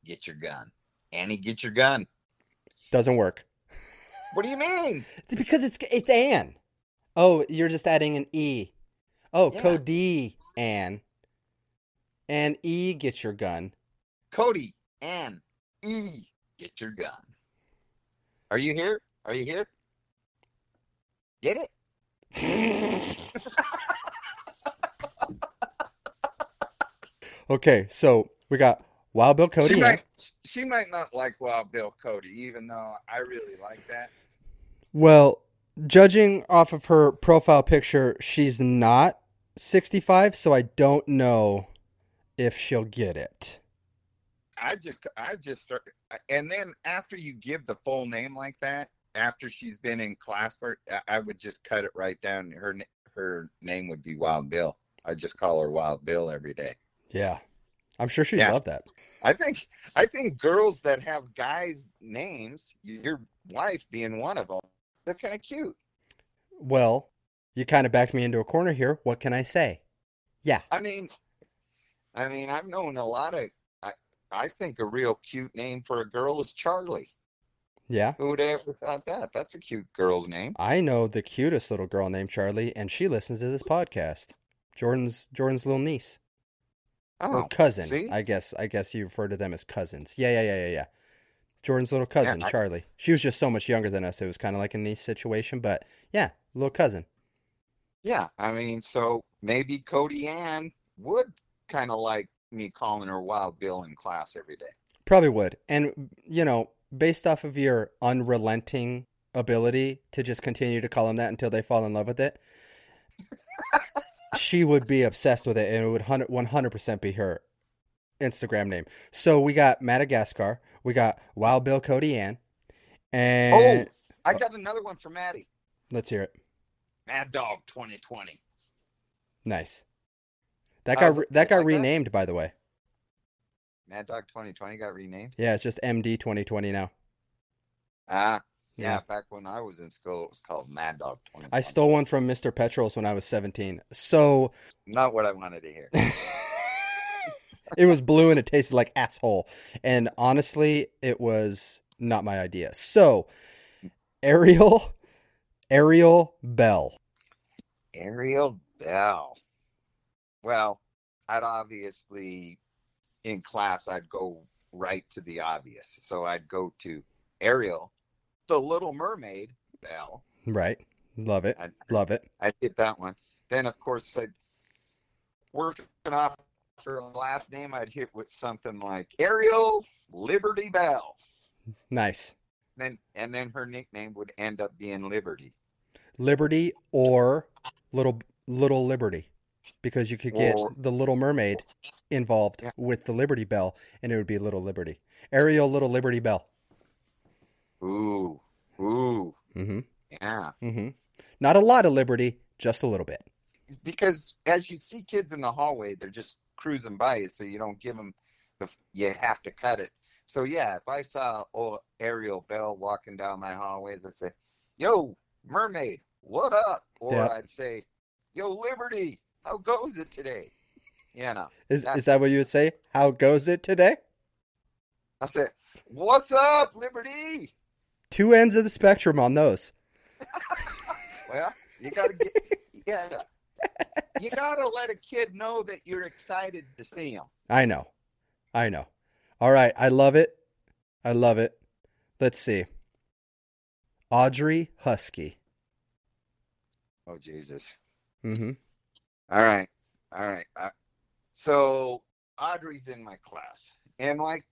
Get your gun. Annie, get your gun. Doesn't work. What do you mean? It's because it's it's Ann. Oh, you're just adding an E. Oh, Yeah. Cody Ann. And E get your gun. Cody Ann E. Get your gun. Are you here? Are you here? Get it? okay, so we got Wild Bill Cody. she might. She might not like Wild Bill Cody, even though I really like that. Well, judging off of her profile picture, she's not 65, so I don't know if she'll get it. I just, I just start, and then after you give the full name like that, after she's been in class for, I- would just cut it right down. Her, her name would be Wild Bill. I just call her Wild Bill every day. Yeah. I'm sure she'd Yeah. love that. I think, I think girls that have guys' names, your wife being one of them, they're kind of cute. Well, you kind of backed me into a corner here. What can I say? Yeah. I mean, I mean, I've known a lot of. I, I think a real cute name for a girl is Charlie. Yeah. Who would ever thought that? That's a cute girl's name. I know the cutest little girl named Charlie, and she listens to this podcast. Jordan's Jordan's little niece Oh, or cousin. see? I guess I guess you refer to them as cousins. Yeah, yeah, yeah, yeah, yeah. Jordan's little cousin, I- Charlie. She was just so much younger than us. It was kind of like a niece situation, but yeah, little cousin. Yeah, I mean, so maybe Cody Ann would kind of like me calling her Wild Bill in class every day. Probably would. And you know, based off of your unrelenting ability to just continue to call them that until they fall in love with it, she would be obsessed with it and it would 100% be her Instagram name. So we got Madagascar, we got Wild Bill Cody Ann, and oh, I got another one for Maddie. let's hear it. Mad Dog 2020. Nice. That Uh, got re- that got like that? renamed by the way. Mad Dog 2020 got renamed. Yeah, it's just MD 2020 now. Ah, yeah, Yeah. Back when I was in school, it was called Mad Dog 2020. I stole one from Mr. Petrols when I was 17. So Not what I wanted to hear. it was blue and it tasted like asshole. And honestly, it was not my idea. So, Ariel, Ariel Bell. Ariel Bell. Well, I'd obviously, in class, I'd go right to the obvious. So I'd go to Ariel, the Little Mermaid Bell. Right. Love it. I'd, Love it. I'd hit that one. Then, of course, I'd working off her last name, I'd hit with something like Ariel Liberty Bell. Nice. Then, and then her nickname would end up being Liberty. Liberty or Little Little Liberty. Because you could get Or- the Little Mermaid involved Yeah. with the Liberty Bell and it would be Little Liberty. Ariel Little Liberty Bell. Ooh, ooh, Mhm. yeah. Mhm. Not a lot of liberty, just a little bit. because as you see kids in the hallway, they're just cruising by you, so you don't give them the. You have to cut it. So yeah, if I saw old Ariel Bell walking down my hallways, I'd say, "Yo, mermaid, what up?" Or Yeah. I'd say, "Yo, Liberty, how goes it today?" You know, Is That- is that what you would say? How goes it today? I said, "What's up, Liberty?" Two ends of the spectrum on those. Well, you gotta get, yeah, you gotta let a kid know that you're excited to see him. I know. I know. All right. I love it. I love it. Let's see. Audrey Husky. Oh Jesus! Mm-hmm. All right, all right. So Audrey's in my class, and like,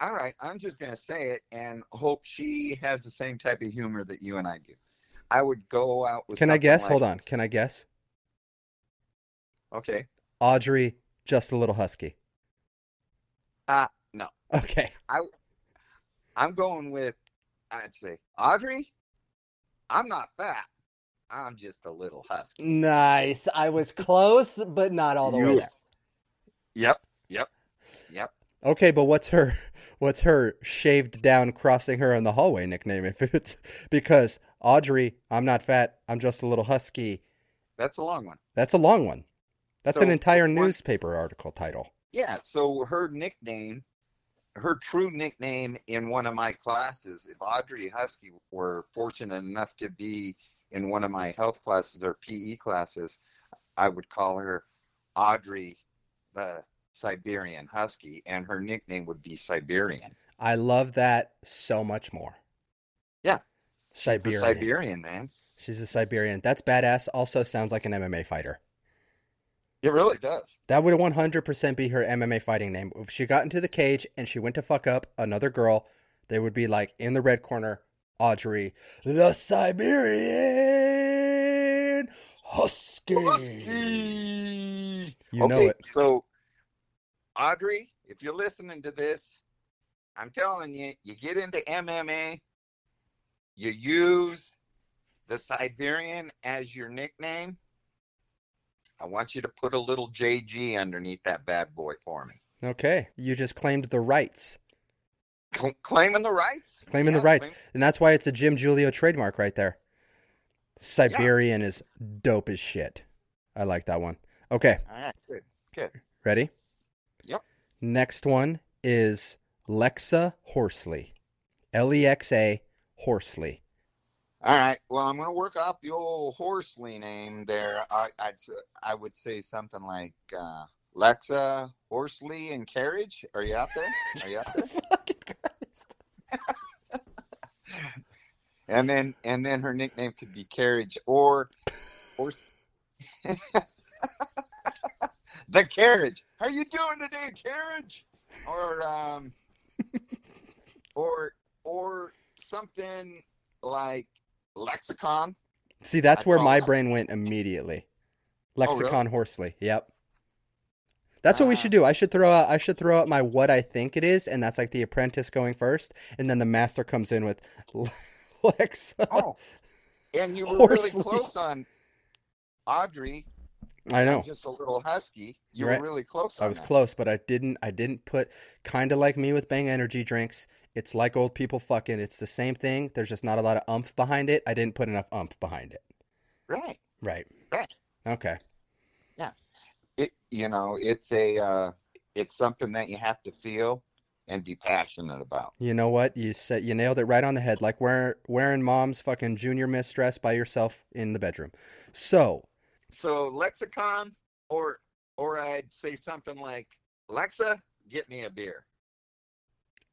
all right, I'm just gonna say it and hope she has the same type of humor that you and I do. I would go out with. Can I guess? like- Hold on. Can I guess? Okay. Audrey, just a little husky. Uh Okay. I I'm going with. I'd say Audrey. I'm not fat. I'm just a little husky. Nice. I was close, but not all the way there. Yep. Yep. Yep. Okay, but what's her what's her shaved down crossing her in the hallway nickname if it's because Audrey, I'm not fat, I'm just a little husky. That's a long one. That's a long one. That's So, an entire one- newspaper article title. Yeah, so her nickname, her true nickname in one of my classes, if Audrey Husky were fortunate enough to be in one of my health classes or PE classes, I would call her Audrey the Siberian Husky, and her nickname would be Siberian. I love that so much more. Yeah. Siberian. Siberian, man. She's a Siberian. That's badass. Also sounds like an MMA fighter. It really does. That would 100% be her MMA fighting name. If she got into the cage and she went to fuck up another girl, they would be like in the red corner, Audrey, the Siberian Husky. Husky! You know it. so Audrey, if you're listening to this, I'm telling you, you get into MMA, you use the Siberian as your nickname. I want you to put a little JG underneath that bad boy for me. Okay, you just claimed the rights. Claiming the rights? Claiming Yeah, the rights. claim- And that's why it's a Jim Giulio trademark right there. Siberian is dope as shit. I like that one. Okay, All right, good, good. ready? Yep. Next one is Lexa Horsley. L E X A Horsley. All right. Well, I'm going to work up the old Horsley name there. I, I'd, I would say something like uh, Lexa Horsley and Carriage. Are you out there? Are you out there? Jesus fucking Christ. And then, and then her nickname could be Carriage or, or the Carriage. How you doing today, Carriage? Or, um, or, or something like Lexicon. See, that's I'd where my that- brain went immediately. Oh, really? Lexicon Horsley. Yep. That's what we Ah. should do. I should throw out I should throw out my what I think it is, and that's like the apprentice going first, and then the master comes in with Lexa. Oh, and you were really close on Audrey. I know. I'm just a little husky. You You're were right. really close. I was that. close, but I didn't I didn't put kinda like me with Bang energy drinks. It's like old people fucking. It's the same thing. There's just not a lot of umph behind it. I didn't put enough umph behind it. Right, Right. right. Okay. It, you know, it's a, uh, it's something that you have to feel and be passionate about. You know what? You said you nailed it right on the head. Like wearing wearing mom's fucking junior miss dress by yourself in the bedroom. So So lexicon, or, or I'd say something like, Lexa, get me a beer.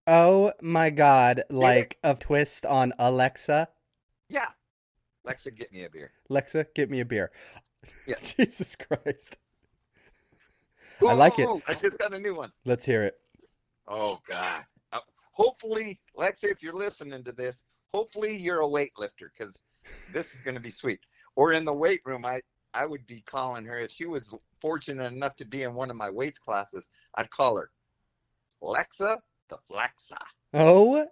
Oh my god, like a twist on Alexa. Yeah, Lexa, get me a beer. Alexa, get me a beer. Yeah. Jesus Christ. I like it. I just got a new one. Let's hear it. Oh God. Uh, hopefully, Lexa, if you're listening to this, hopefully you're a weightlifter because this is going to be sweet. Or in the weight room, I I would be calling her if she was fortunate enough to be in one of my weights classes. I'd call her Lexa the Flexa. Oh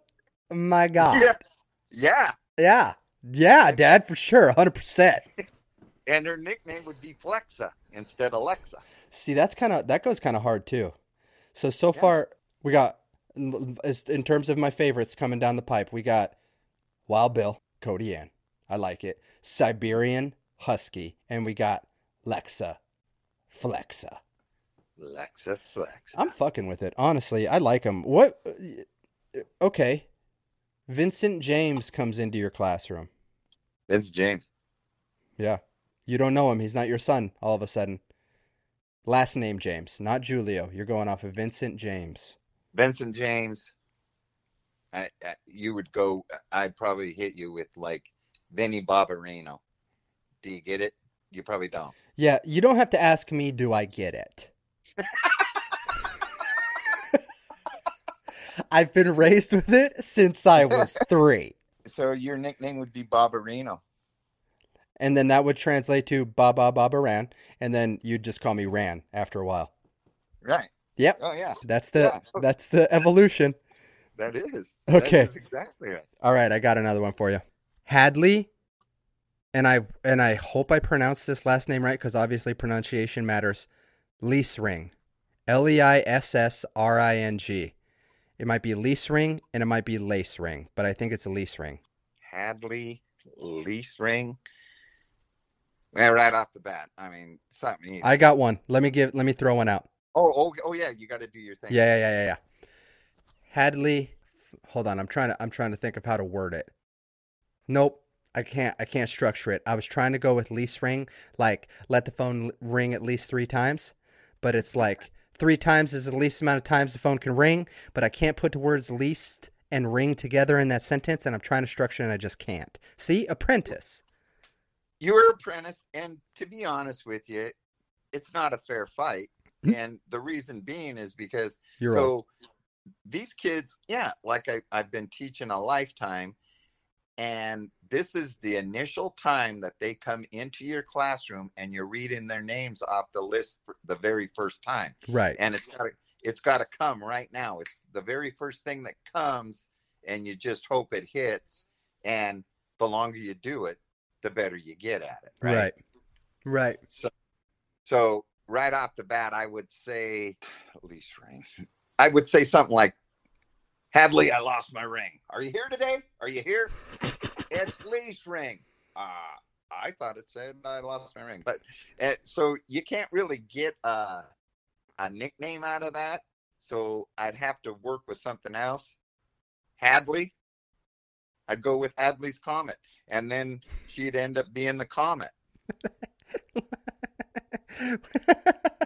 my god. Yeah, yeah. Yeah. Yeah, dad, for sure. 100%. And her nickname would be Flexa instead of Lexa. See, that's kind of that goes kind of hard too. So so Yeah. far we got in terms of my favorites coming down the pipe, we got Wild Bill, Cody Ann. I like it. Siberian Husky, and we got Lexa Flexa. Lexa Flexa. I'm fucking with it. Honestly, I like him. What? Uh, okay. Vincent James comes into your classroom. It's James. Yeah. You don't know him. He's not your son all of a sudden. Last name James, not Giulio. You're going off of Vincent James. Vincent James. I, I, you would go. I'd probably hit you with like Vinny Barbarino. Do you get it? You probably don't. Yeah, you don't have to ask me, do I get it? I've been raised with it since I was three. So your nickname would be Barbarino. And then that would translate to Baba Baba Ran. And then you'd just call me Ran after a while. Right. Yep. Oh yeah. That's the Yeah. that's the evolution. That is. Okay. That is exactly right. All right, I got another one for you. Hadley, and I and I hope I pronounced this last name right because obviously pronunciation matters. Lease ring, L E I S S R I N G. It might be lease ring and it might be lace ring, but I think it's a lease ring. Hadley lease ring. Yeah, right off the bat. I mean, something. easy. I got one. Let me give. Let me throw one out. oh, oh, oh, yeah. You got to do your thing. Yeah, yeah, yeah, yeah, yeah. Hadley. Hold on. I'm trying to. I'm trying to think of how to word it. Nope. I can't. I can't structure it. I was trying to go with lease ring, like let the phone ring at least three times, but it's like three times is the least amount of times the phone can ring. But I can't put the words least and ring together in that sentence, and I'm trying to structure it and I just can't. See, apprentice. You were apprentice, and to be honest with you, it's not a fair fight. Hmm. And the reason being is because You're so these kids, yeah, like I, I've been teaching a lifetime, and this is the initial time that they come into your classroom and you're reading their names off the list for the very first time. right. And it's got to it's got to come right now. It's the very first thing that comes, and you just hope it hits. And the longer you do it, the better you get at it. Right. Right. Right. So, so right off the bat, I would say lease ring. I would say something like, "Hadley, I lost my ring. Are you here today? Are you here? it's lease ring." Uh, I thought it said I lost my ring, but uh, so you can't really get a a nickname out of that. So I'd have to work with something else. Hadley. I'd go with Hadley's Comet, and then she'd end up being the Comet.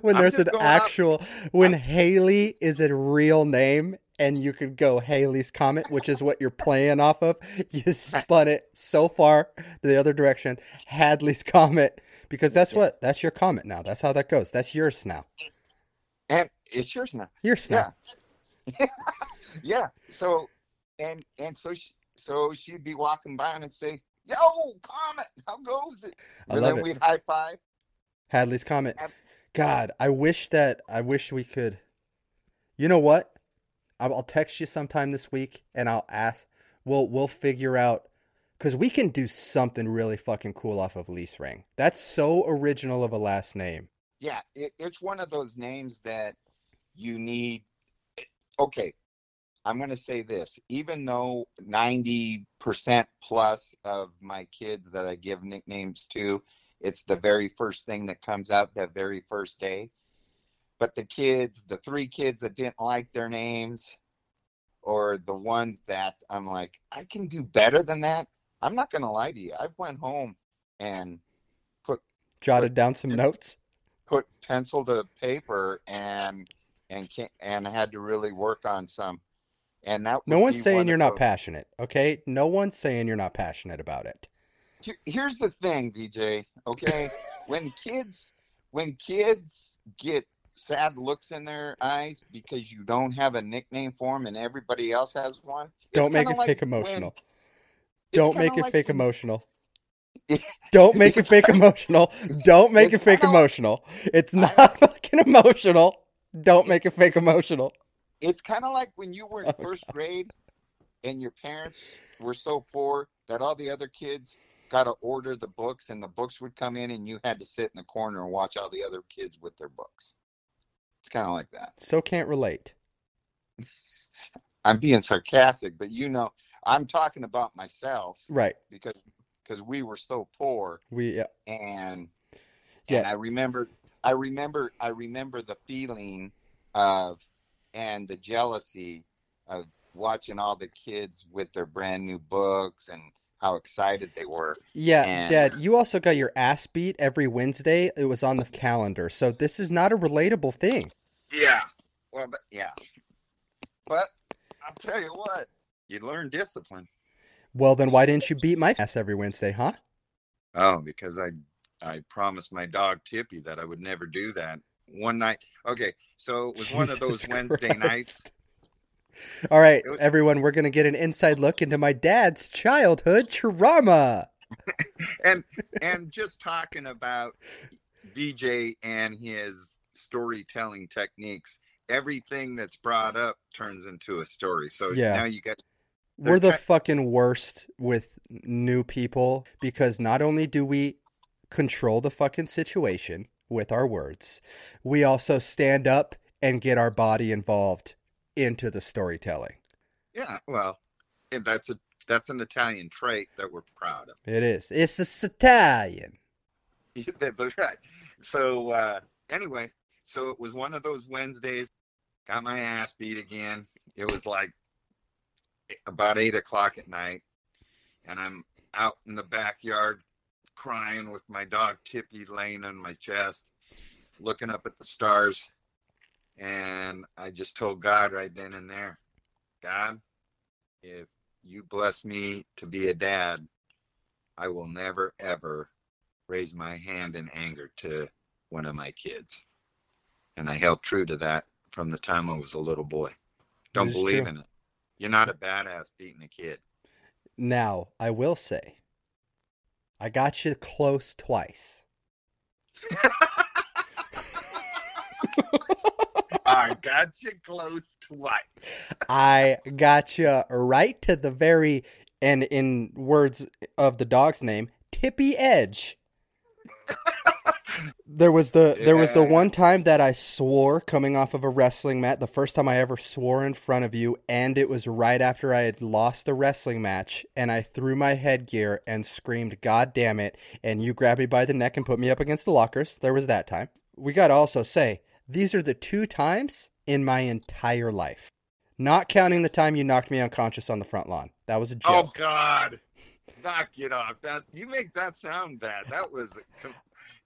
when I'm there's an actual when Haley is a real name and you could go Haley's Comet, which is what you're playing off of, you spun it so far the other direction. Hadley's Comet, because that's what that's your comet now. That's how that goes. That's yours now. And it's yours now. Yours now. Yeah. yeah. So and and so she, so she'd be walking by and say, "Yo, Comet, how goes it?" I and love then it. we'd high five. Hadley's Comet. Had- God, I wish that I wish we could. You know what? I'll text you sometime this week and I'll ask. We'll we'll figure out because we can do something really fucking cool off of lease ring. That's so original of a last name. Yeah, it, it's one of those names that you need. Okay, I'm going to say this. Even though 90% plus of my kids that I give nicknames to, it's the very first thing that comes out that very first day. But the kids, the three kids that didn't like their names, or the ones that I'm like, I can do better than that. I'm not going to lie to you. I went home and put Jotted down some notes. put pencil to paper and and can and had to really work on some and that No one's saying you're not passionate, okay? No one's saying you're not passionate about it. Here- here's the thing dj okay when kids when kids get sad looks in their eyes because you don't have a nickname for them and everybody else has one Don't make it like fake emotional. Don't make it like fake when- emotional. Don't make it fake emotional. Don't make it fake like- emotional. It's not fucking emotional. Don't make it fake emotional. it's kind of like when you were in Oh, first grade and your parents were so poor that all the other kids got to order the books and the books would come in and you had to sit in the corner and watch all the other kids with their books. It's kind of like that. So can't relate. I'm being sarcastic, but you know, I'm talking about myself Right. because because we were so poor We yeah. and Yeah. and I remember I remember I remember the feeling of and the jealousy of watching all the kids with their brand new books and how excited they were. Yeah, And- Dad, you also got your ass beat every Wednesday. It was on the calendar. So this is not a relatable thing. Yeah. Well, but, yeah. But I'll tell you what, you learn discipline. Well, then why didn't you beat my ass every Wednesday, huh? Oh, because I I promised my dog Tippy that I would never do that. One night, okay, so it was one of those Jesus Wednesday nights. All right, everyone, we're going to get an inside look into my dad's childhood trauma. and and just talking about VJ and his storytelling techniques, everything that's brought up turns into a story. So Yeah. now you got We're the try- fucking worst with new people because not only do we control the fucking situation with our words, we also stand up and get our body involved into the storytelling. yeah, well, and that's a that's an Italian trait that we're proud of. It is. It's the Italian. Right. So uh, anyway, so it was one of those Wednesdays. Got my ass beat again. It was like about eight o'clock at night, and I'm out in the backyard crying with my dog Tippy laying on my chest, looking up at the stars. And I just told God right then and there, God, if you bless me to be a dad, I will never ever raise my hand in anger to one of my kids. And I held true to that from the time I was a little boy. Don't believe true. in it. You're not a badass beating a kid. Now, I will say, I got you close twice. I got you close twice. I got you right to the very, and in words of the dog's name, tippy edge. There was the there was the one time that I swore coming off of a wrestling mat, the first time I ever swore in front of you, and it was right after I had lost a wrestling match, and I threw my headgear and screamed, "God damn it!" And you grabbed me by the neck and put me up against the lockers. There was that time. We got to also say these are the two times in my entire life, not counting the time you knocked me unconscious on the front lawn. That was a oh, joke. Oh God. Knock it off. That you make that sound bad. That was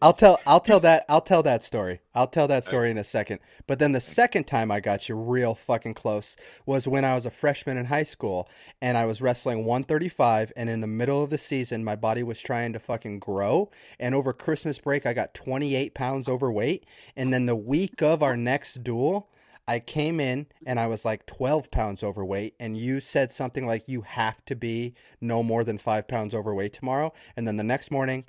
I'll tell I'll tell that I'll tell that story. I'll tell that story in a second. But then the second time I got you real fucking close was when I was a freshman in high school and I was wrestling 135 and in the middle of the season my body was trying to fucking grow and over Christmas break I got 28 pounds overweight and then the week of our next duel I came in and I was like 12 pounds overweight, and you said something like, You have to be no more than five pounds overweight tomorrow. And then the next morning,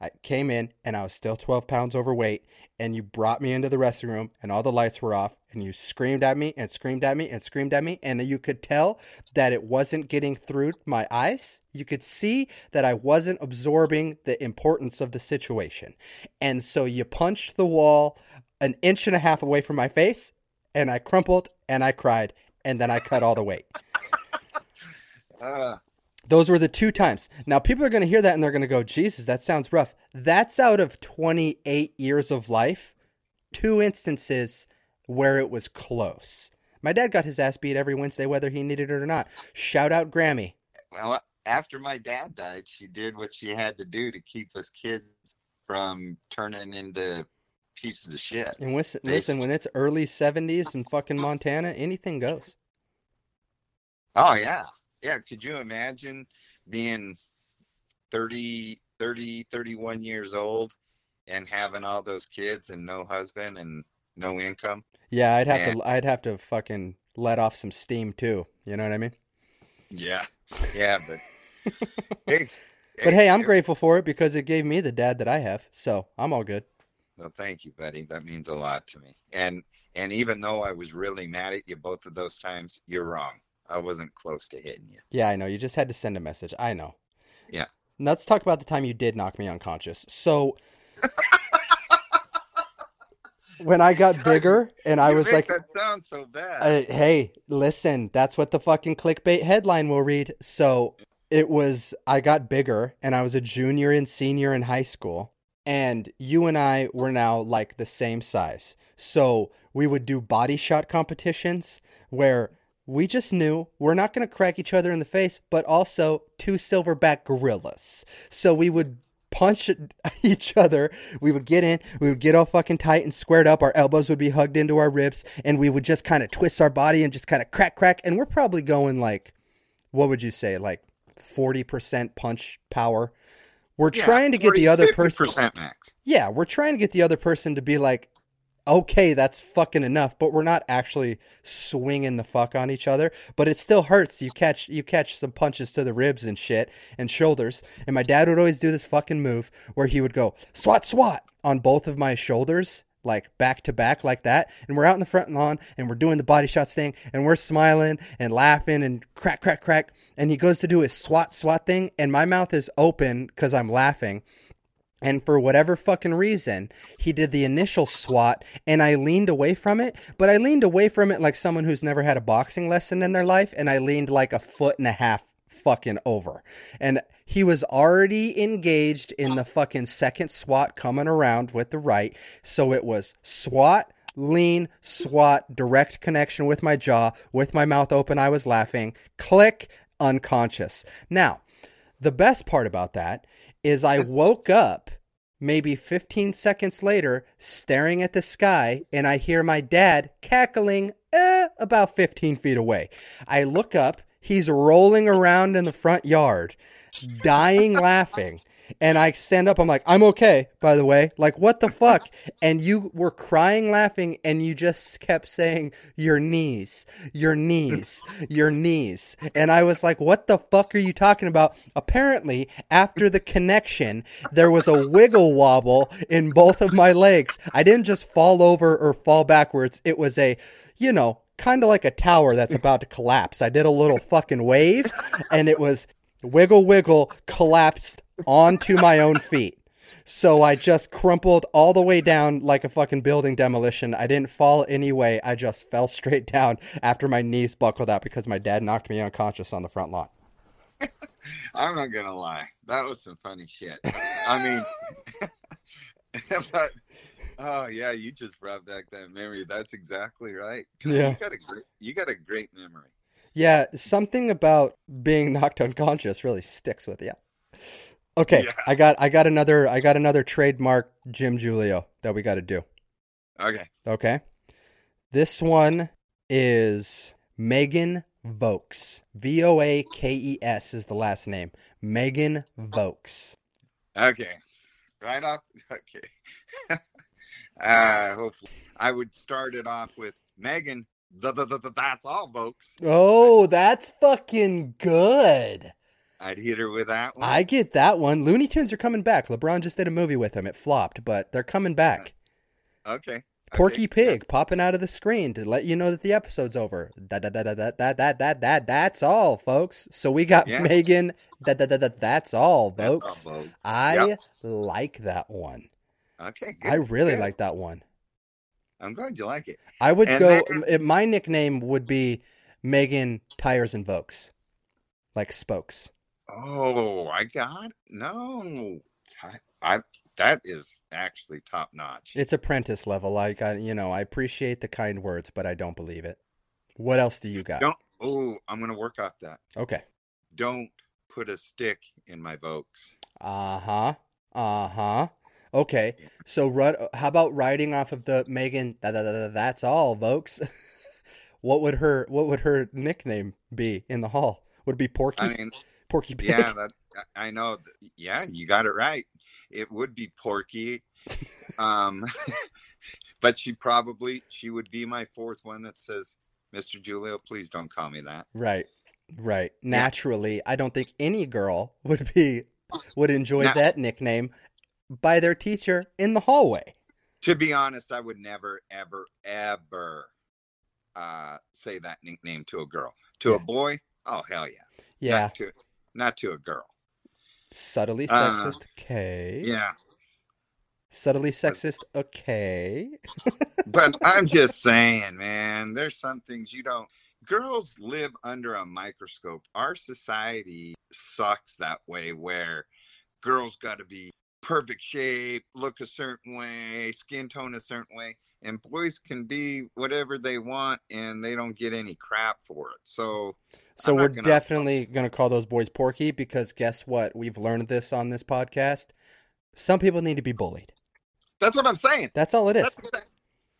I came in and I was still 12 pounds overweight, and you brought me into the restroom room, and all the lights were off, and you screamed at me and screamed at me and screamed at me, and you could tell that it wasn't getting through my eyes. You could see that I wasn't absorbing the importance of the situation. And so you punched the wall an inch and a half away from my face, and I crumpled and I cried, and then I cut all the weight. uh, Those were the two times. Now, people are going to hear that and they're going to go, Jesus, that sounds rough. That's out of 28 years of life, two instances where it was close. My dad got his ass beat every Wednesday, whether he needed it or not. Shout out Grammy. well after my dad died, she did what she had to do to keep us kids from turning into pieces of shit. And listen, listen, when it's early 70s in fucking Montana, anything goes. Oh yeah. Yeah, could you imagine being 30 30 31 years old and having all those kids and no husband and no income? Yeah, I'd have Yeah. to I'd have to fucking let off some steam too. You know what I mean? Yeah. Yeah, but hey, But hey, I'm grateful for it because it gave me the dad that I have. So, I'm all good. Well, thank you, buddy. That means a lot to me. And and even though I was really mad at you both of those times, you're wrong. I wasn't close to hitting you. Yeah, I know. You just had to send a message. I know. Yeah. Let's talk about the time you did knock me unconscious. So, when I got bigger and I You was like, that sounds so bad. uh, hey, listen, that's what the fucking clickbait headline will read. So, it was, I got bigger and I was a junior and senior in high school. and you and I were now like the same size. So we would do body shot competitions where we just knew we're not going to crack each other in the face, but also two silverback gorillas. So we would punch each other. We would get in, we would get all fucking tight and squared up. Our elbows would be hugged into our ribs, and we would just kind of twist our body and just kind of crack, crack. And we're probably going like, what would you say, like 40% punch power? We're Yeah, trying to get the other person. max. Yeah, we're trying to get the other person to be like, okay, that's fucking enough, but we're not actually swinging the fuck on each other. But it still hurts. You catch you catch some punches to the ribs and shit and shoulders. And my dad would always do this fucking move where he would go swat swat on both of my shoulders. Like back to back, like that, and we're out in the front lawn, and we're doing the body shots thing, and we're smiling and laughing and crack, crack, crack. And he goes to do his swat, swat thing, and my mouth is open because I'm laughing, and for whatever fucking reason, he did the initial swat and I leaned away from it, but I leaned away from it like someone who's never had a boxing lesson in their life and I leaned like a foot and a half fucking over. And he was already engaged in the fucking second swat coming around with the right. So it was swat, lean, swat, direct connection with my jaw, with my mouth open. I was laughing, click, unconscious. Now, the best part about that is I woke up maybe 15 seconds later staring at the sky and I hear my dad cackling eh, about 15 feet away. I look up, he's rolling around in the front yard, dying laughing. And I stand up, I'm like, I'm okay, by the way. Like, what the fuck? And you were crying, laughing, and you just kept saying, Your knees, your knees, your knees. And I was like, What the fuck are you talking about? Apparently, after the connection, there was a wiggle wobble in both of my legs. I didn't just fall over or fall backwards, it was a, you know, kind of like a tower that's about to collapse. I did a little fucking wave, and it was wiggle, wiggle, collapsed onto my own feet. So I just crumpled all the way down like a fucking building demolition. I didn't fall anyway. I just fell straight down after my knees buckled out because my dad knocked me unconscious on the front lawn. I'm not gonna lie. That was some funny shit. I mean, but oh yeah, you just brought back that memory. That's exactly right. Yeah. you got a great, you got a great memory. Yeah, something about being knocked unconscious really sticks with you. Okay, Yeah. I got I got another I got another trademark Jim Giulio that we got to do. Okay, Okay. This one is Megan Voakes. V O A K E S is the last name. Megan Voakes. okay, right off. Okay, uh, hopefully, I would start it off with Megan. The, the, the, the, that's all, folks. Oh, that's fucking good. I'd hit her with that one. I get that one. Looney Tunes are coming back. LeBron just did a movie with him. It flopped, but they're coming back. okay. Porky okay. Pig popping out of the screen to let you know that the episode's over. That that that that that that that that that's all, folks. So we got Yeah. Megan. That that that that that's all, That's all, folks. folks. I Yep. like that one. Okay, good. I really good. like that one. I'm glad you like it. I would And go. m- my nickname would be Megan Tires and Voakes, like spokes. Oh, I got no. I, I that is actually top notch. It's apprentice level. Like I, you know, I appreciate the kind words, but I don't believe it. What else do you got? Don't. Oh, I'm gonna work off that. Okay. Don't put a stick in my Voakes. Uh huh. Uh huh. Okay. So, how about riding off of the Megan? That, that, that, that's all, folks. what would her What would her nickname be in the hall? Would it be Porky? I mean, Porky Pig. yeah, that I know. Yeah, you got it right. It would be Porky. Um, but she probably she would be my fourth one that says, "Mr. Giulio, please don't call me that." Right. Right. Naturally, I don't think any girl would be would enjoy Now- that nickname by their teacher in the hallway. To be honest, I would never, ever, ever uh, say that nickname to a girl. To Yeah. a boy, oh hell yeah. Yeah. To, not to a girl. Subtly Uh, sexist. Okay. Yeah. Subtly sexist. Okay. But I'm just saying, man, there's some things you don't. Girls live under a microscope. Our society sucks that way where girls got to be perfect shape, look a certain way, skin tone a certain way, and boys can be whatever they want, and they don't get any crap for it. So, So we're gonna- definitely going to call those boys porky because guess what? We've learned this on this podcast. Some people need to be bullied. that's what I'm saying. That's all it is.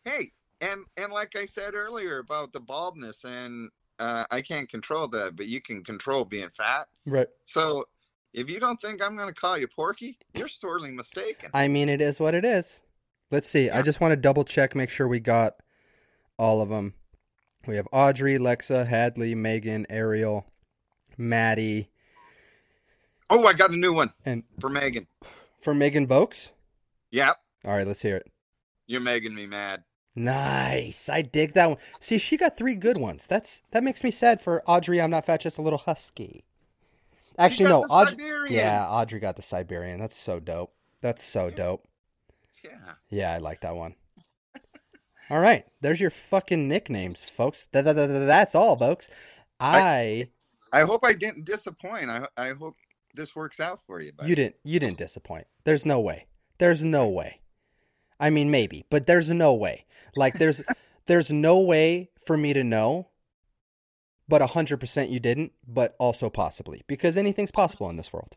Hey, and and like I said earlier about the baldness, and uh, I can't control that, but you can control being fat. Right. So if you don't think I'm going to call you Porky, you're sorely mistaken. I mean, it is what it is. Let's see. I just want to double check, make sure we got all of them. We have Audrey, Lexa, Hadley, Megan, Ariel, Maddie, Oh, I got a new one and for Megan. for Megan Voakes. Yep, All right, let's hear it. you're making me mad. Nice. I dig that one. See, she got three good ones. That's that makes me sad for Audrey. I'm not fat, just a little husky. Actually, no. Audrey. Siberian. Yeah, Audrey got the Siberian. That's so dope. That's so dope. Yeah. Yeah, I like that one. All right, there's your fucking nicknames, folks. Th- th- th- th- That's all, folks. I I hope I didn't disappoint. I I hope this works out for you. buddy. you didn't you didn't disappoint. There's no way. There's no way. I mean, maybe, but there's no way. Like there's there's no way for me to know. But hundred percent you didn't. But also possibly because anything's possible in this world.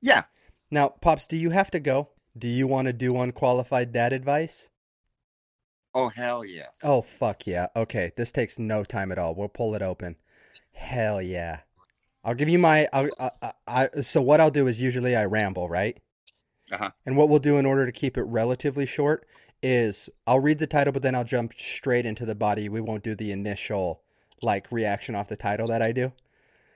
Yeah. Now, pops, do you have to go? Do you want to do unqualified dad advice? Oh hell yes. Oh fuck yeah. Okay, this takes no time at all. We'll pull it open. Hell yeah. I'll give you my I'll, I, I, I so what I'll do is usually I ramble, right? Uh-huh. And what we'll do in order to keep it relatively short is I'll read the title but then I'll jump straight into the body. We won't do the initial like reaction off the title that I do.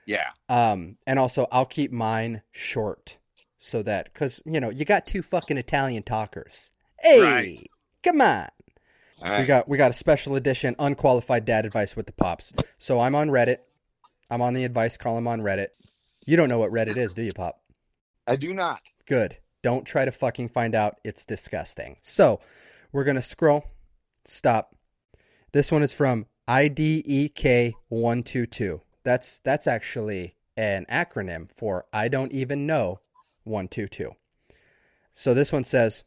Yeah. Um and also I'll keep mine short so that cuz you know, you got two fucking Italian talkers. Hey, Right. come on. All We got we got a special edition unqualified dad advice with the pops. So I'm on Reddit. I'm on the advice column on Reddit. You don't know what Reddit is, do you, Pop? I do not. Good. Don't try to fucking find out. It's disgusting. So we're gonna scroll. Stop. This one is from IDEK122. That's that's actually an acronym for I don't even know 122. So this one says,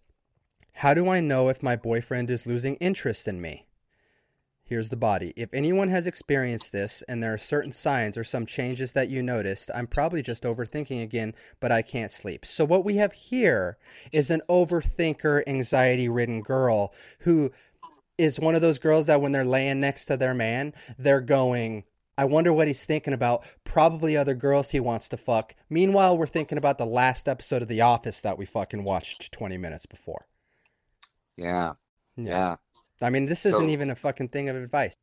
How do I know if my boyfriend is losing interest in me? Here's the body. If anyone has experienced this and there are certain signs or some changes that you noticed, I'm probably just overthinking again, but I can't sleep. So, what we have here is an overthinker, anxiety ridden girl who is one of those girls that when they're laying next to their man, they're going, I wonder what he's thinking about. Probably other girls he wants to fuck. Meanwhile, we're thinking about the last episode of The Office that we fucking watched 20 minutes before. Yeah. Yeah. I mean, this isn't So- even a fucking thing of advice.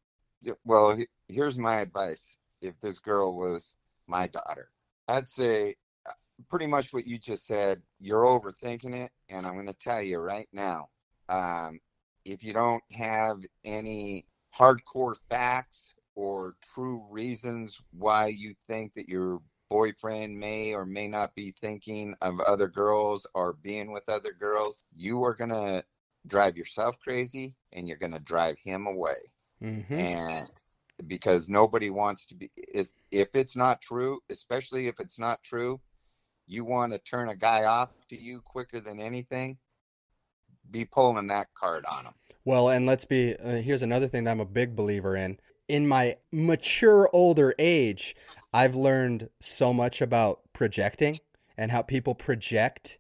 Well, here's my advice. If this girl was my daughter, I'd say uh, pretty much what you just said. You're overthinking it, and I'm going to tell you right now. Um, if you don't have any hardcore facts or true reasons why you think that your boyfriend may or may not be thinking of other girls or being with other girls, you are going to drive yourself crazy and you're going to drive him away. Hmm and because nobody wants to be is if it's not true especially if it's not true you want to turn a guy off to you quicker than anything be pulling that card on him Well, and let's be uh, here's another thing that I'm a big believer in. In my mature older age, I've learned so much about projecting and how people project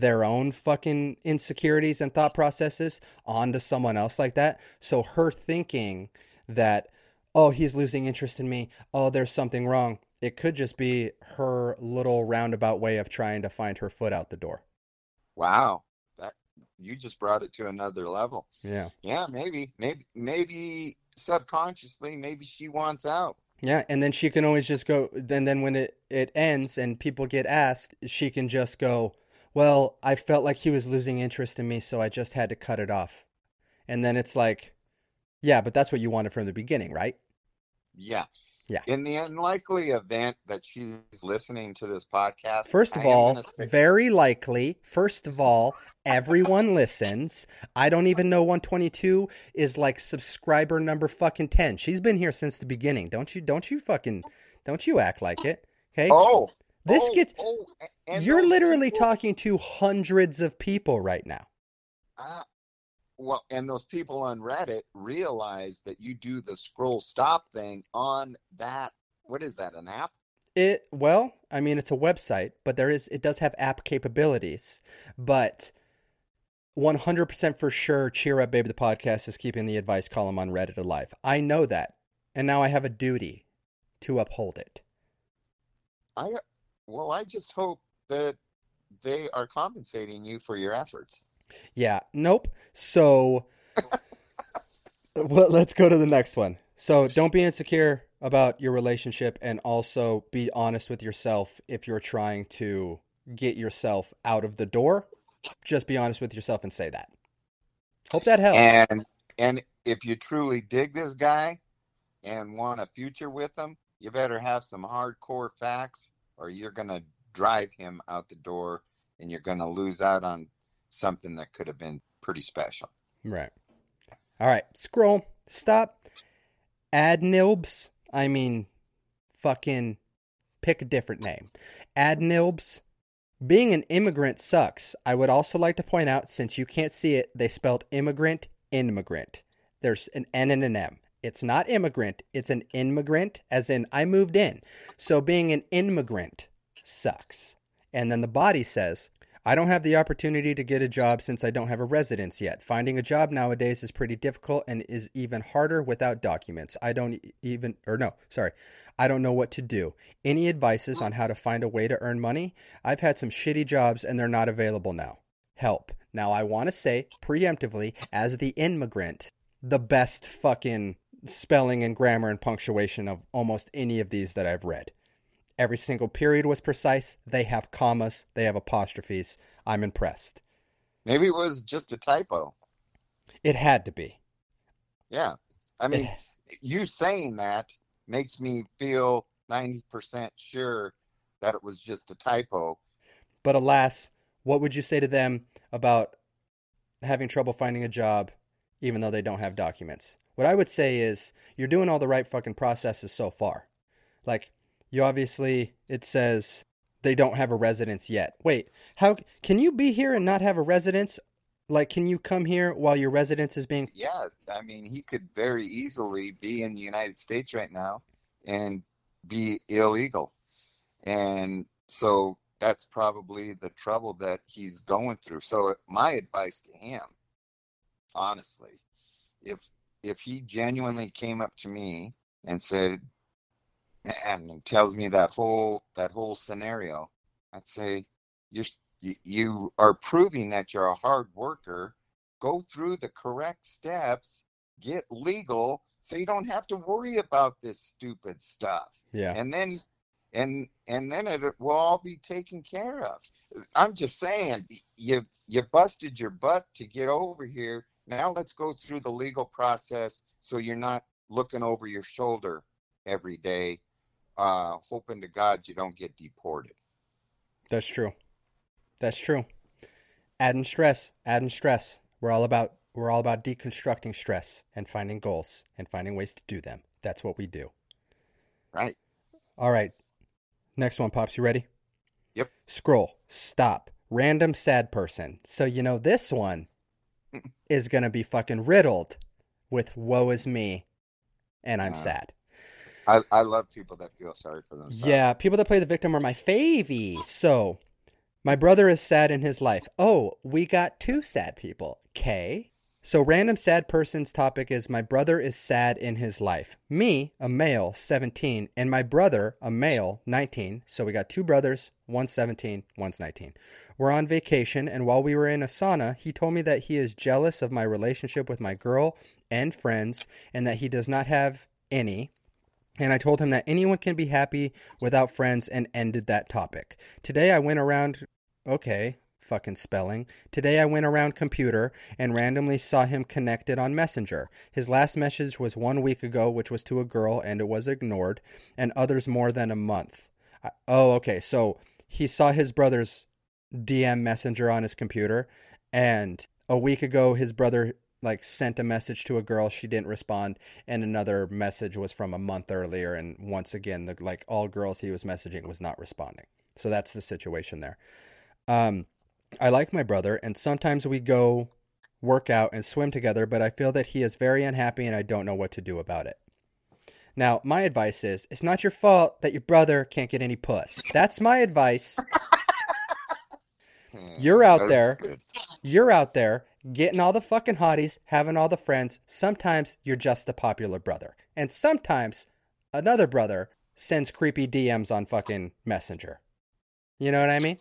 their own fucking insecurities and thought processes onto someone else like that. So her thinking that oh, he's losing interest in me. Oh, there's something wrong. It could just be her little roundabout way of trying to find her foot out the door. wow that you just brought it to another level Yeah. yeah maybe maybe maybe subconsciously maybe she wants out Yeah, and then she can always just go. Then, then when it it ends and people get asked, she can just go. Well, I felt like he was losing interest in me, so I just had to cut it off. And then it's like, yeah, but that's what you wanted from the beginning, right? yeah Yeah. in the unlikely event that she's listening to this podcast First of I all, very likely. First of all, everyone listens. I don't even know 122 is like subscriber number fucking 10. She's been here since the beginning. Don't you? Don't you fucking? Don't you act like it? Okay. oh This oh, gets oh, and You're literally people- talking to hundreds of people right now. Uh, well, and those people on Reddit realize that you do the scroll stop thing on that. What is that? An app? It well, I mean it's a website, but there is it does have app capabilities. But 100% for sure Cheer Up Babe the podcast is keeping the advice column on Reddit alive. I know that. And now I have a duty to uphold it. I well, I just hope that they are compensating you for your efforts. Yeah, nope. So well, let's go to the next one. So don't be insecure about your relationship and also be honest with yourself if you're trying to get yourself out of the door. Just be honest with yourself and say that. Hope that helps. And and if you truly dig this guy and want a future with him, you better have some hardcore facts, or you're gonna drive him out the door, and you're gonna lose out on something that could have been pretty special. Right. All right. Scroll. Stop. Adnilbs. I mean, fucking pick a different name. Adnilbs. Being an immigrant sucks. I would also like to point out, since you can't see it, they spelled immigrant, immigrant. There's an N and an M. It's not immigrant, it's an immigrant, as in I moved in. So being an immigrant sucks. And then the body says, I don't have the opportunity to get a job since I don't have a residence yet. Finding a job nowadays is pretty difficult and is even harder without documents. I don't even, or no, sorry, I don't know what to do. Any advices on how to find a way to earn money? I've had some shitty jobs and they're not available now. Help. Now, I want to say preemptively, as the immigrant, the best fucking spelling and grammar and punctuation of almost any of these that I've read. Every single period was precise. They have commas, they have apostrophes. I'm impressed. Maybe it was just a typo. It had to be. Yeah. I mean, It- you saying that makes me feel 90% sure that it was just a typo. but alas, what would you say to them about having trouble finding a job even though they don't have documents? What I would say is you're doing all the right fucking processes so far. Like, you obviously, it says they don't have a residence yet. Wait, how can you be here and not have a residence? Like, can you come here while your residence is being Yeah. I mean, he could very easily be in the United States right now and be illegal. And so that's probably the trouble that he's going through. So my advice to him, honestly, if if he genuinely came up to me and said and tells me that whole that whole scenario, I'd say you're you, you are proving that you're a hard worker. Go through the correct steps, get legal, so you don't have to worry about this stupid stuff. Yeah. and then and and then it will all be taken care of. I'm just saying you you busted your butt to get over here. Now let's go through the legal process so you're not looking over your shoulder every day uh hoping to god you don't get deported That's true. That's true. Adding stress, adding stress. We're all about we're all about deconstructing stress and finding goals and finding ways to do them. That's what we do. right All right. Next one, Pops. You ready? Yep. Scroll. Stop. Random sad person. So you know this one is gonna be fucking riddled with woe is me and I'm Uh, sad. I i love people that feel sorry for themselves Yeah, people that play the victim are my favy. So, my brother is sad in his life. Oh, we got two sad people. K. So, random sad person's topic is my brother is sad in his life. Me, a male, 17, and my brother, a male, 19. So, we got two brothers, one's 17, one's 19. We're on vacation, and while we were in a sauna, he told me that he is jealous of my relationship with my girl and friends, and that he does not have any. And I told him that anyone can be happy without friends and ended that topic. Today I went around, okay, fucking spelling. Today I went around computer and randomly saw him connected on Messenger. His last message was one week ago, which was to a girl, and it was ignored, and others more than a month. I, oh, okay, so he saw his brother's DM Messenger on his computer, and a week ago his brother like sent a message to a girl she didn't respond and another message was from a month earlier and once again the like all girls he was messaging was not responding So that's the situation there. Um, I like my brother, and sometimes we go work out and swim together, but I feel that he is very unhappy and I don't know what to do about it. Now, my advice is it's not your fault that your brother can't get any puss. That's my advice. Hmm, You're out that's there. good. You're out there getting all the fucking hotties, having all the friends. Sometimes you're just the popular brother. And sometimes another brother sends creepy DMs on fucking Messenger. You know what I mean?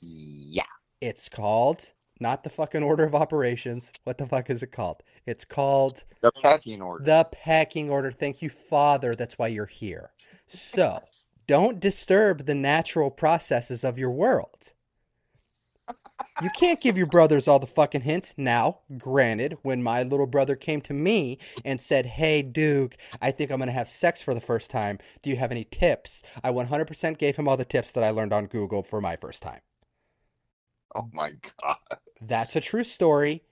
Yeah. It's called not the fucking order of operations. What the fuck is it called? It's called The packing order. the packing order. Thank you, Father. That's why you're here. So, don't disturb the natural processes of your world. You can't give your brothers all the fucking hints. Now, granted, when my little brother came to me and said, Hey, Duke, I think I'm going to have sex for the first time. Do you have any tips? I 100% gave him all the tips that I learned on Google for my first time. oh my god. That's a true story.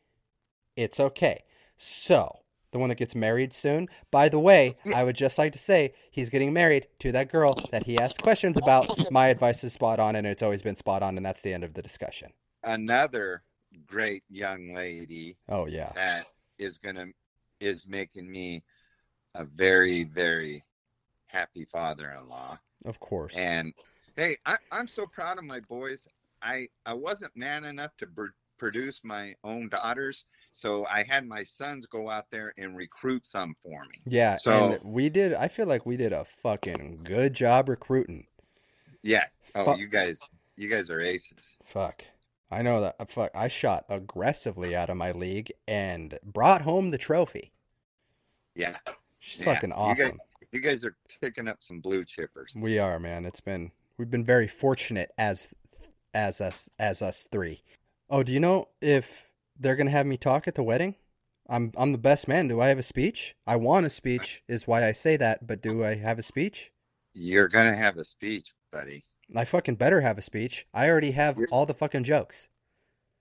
It's okay. So, the one that gets married soon. By the way, I would just like to say he's getting married to that girl that he asked questions about. My advice is spot on, and it's always been spot on, and that's the end of the discussion. Another great young lady Oh, yeah. that is gonna is making me a very very happy father-in-law. Of course. And hey, I, I'm so proud of my boys. I I wasn't man enough to br- produce my own daughters, so I had my sons go out there and recruit some for me. yeah, so- and we did, I feel like we did a fucking good job recruiting. Yeah. Oh, Fuck. you guys, you guys are aces. Fuck. I know that. uh, Fuck. I shot aggressively out of my league and brought home the trophy. Yeah. She's Yeah, fucking you guys- awesome. You guys are picking up some blue chippers. We are, man. It's been we've been very fortunate as as us as us three. Oh, do you know if they're gonna have me talk at the wedding? I'm I'm the best man. Do I have a speech? I want a speech, is why I say that. But do I have a speech? You're gonna have a speech, buddy. I fucking better have a speech. I already have all the fucking jokes.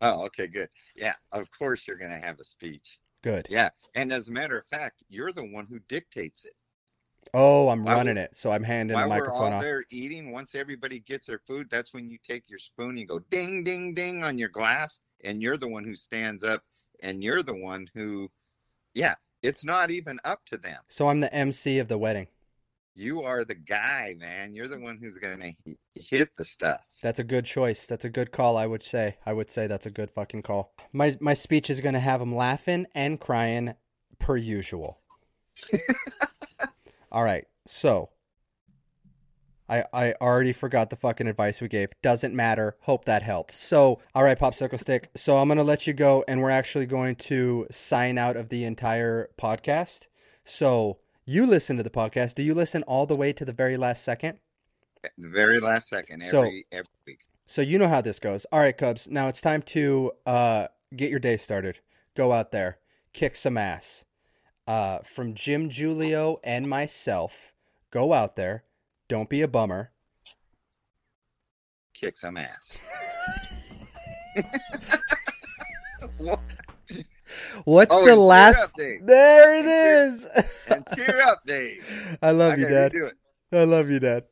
Oh, okay, good. Yeah, of course you're gonna have a speech. Good. Yeah, and as a matter of fact, you're the one who dictates it. Oh, I'm While running it, so I'm handing the While we're all off. there eating, once everybody gets their food, that's when you take your spoon, and you go ding, ding, ding on your glass, and you're the one who stands up, and you're the one who, yeah, it's not even up to them. So I'm the MC of the wedding. You are the guy, man. You're the one who's gonna hit the stuff. That's a good choice. That's a good call. I would say. I would say that's a good fucking call. My my speech is gonna have them laughing and crying, per usual. All right. So, I I already forgot the fucking advice we gave. Doesn't matter. Hope that helped. So, all right, popsicle stick. So I'm gonna let you go, and we're actually going to sign out of the entire podcast. So you listen to the podcast. Do you listen all the way to the very last second? The very last second, So- every every week. So you know how this goes. All right, Cubs. Now it's time to uh, get your day started. Go out there, kick some ass. Uh, from Jim Giulio and myself, go out there. Don't be a bummer. Kick some ass. What? What's Oh, the last? up, There it And cheer- and cheer up, Babe. I love I you, Dad. I love you, Dad.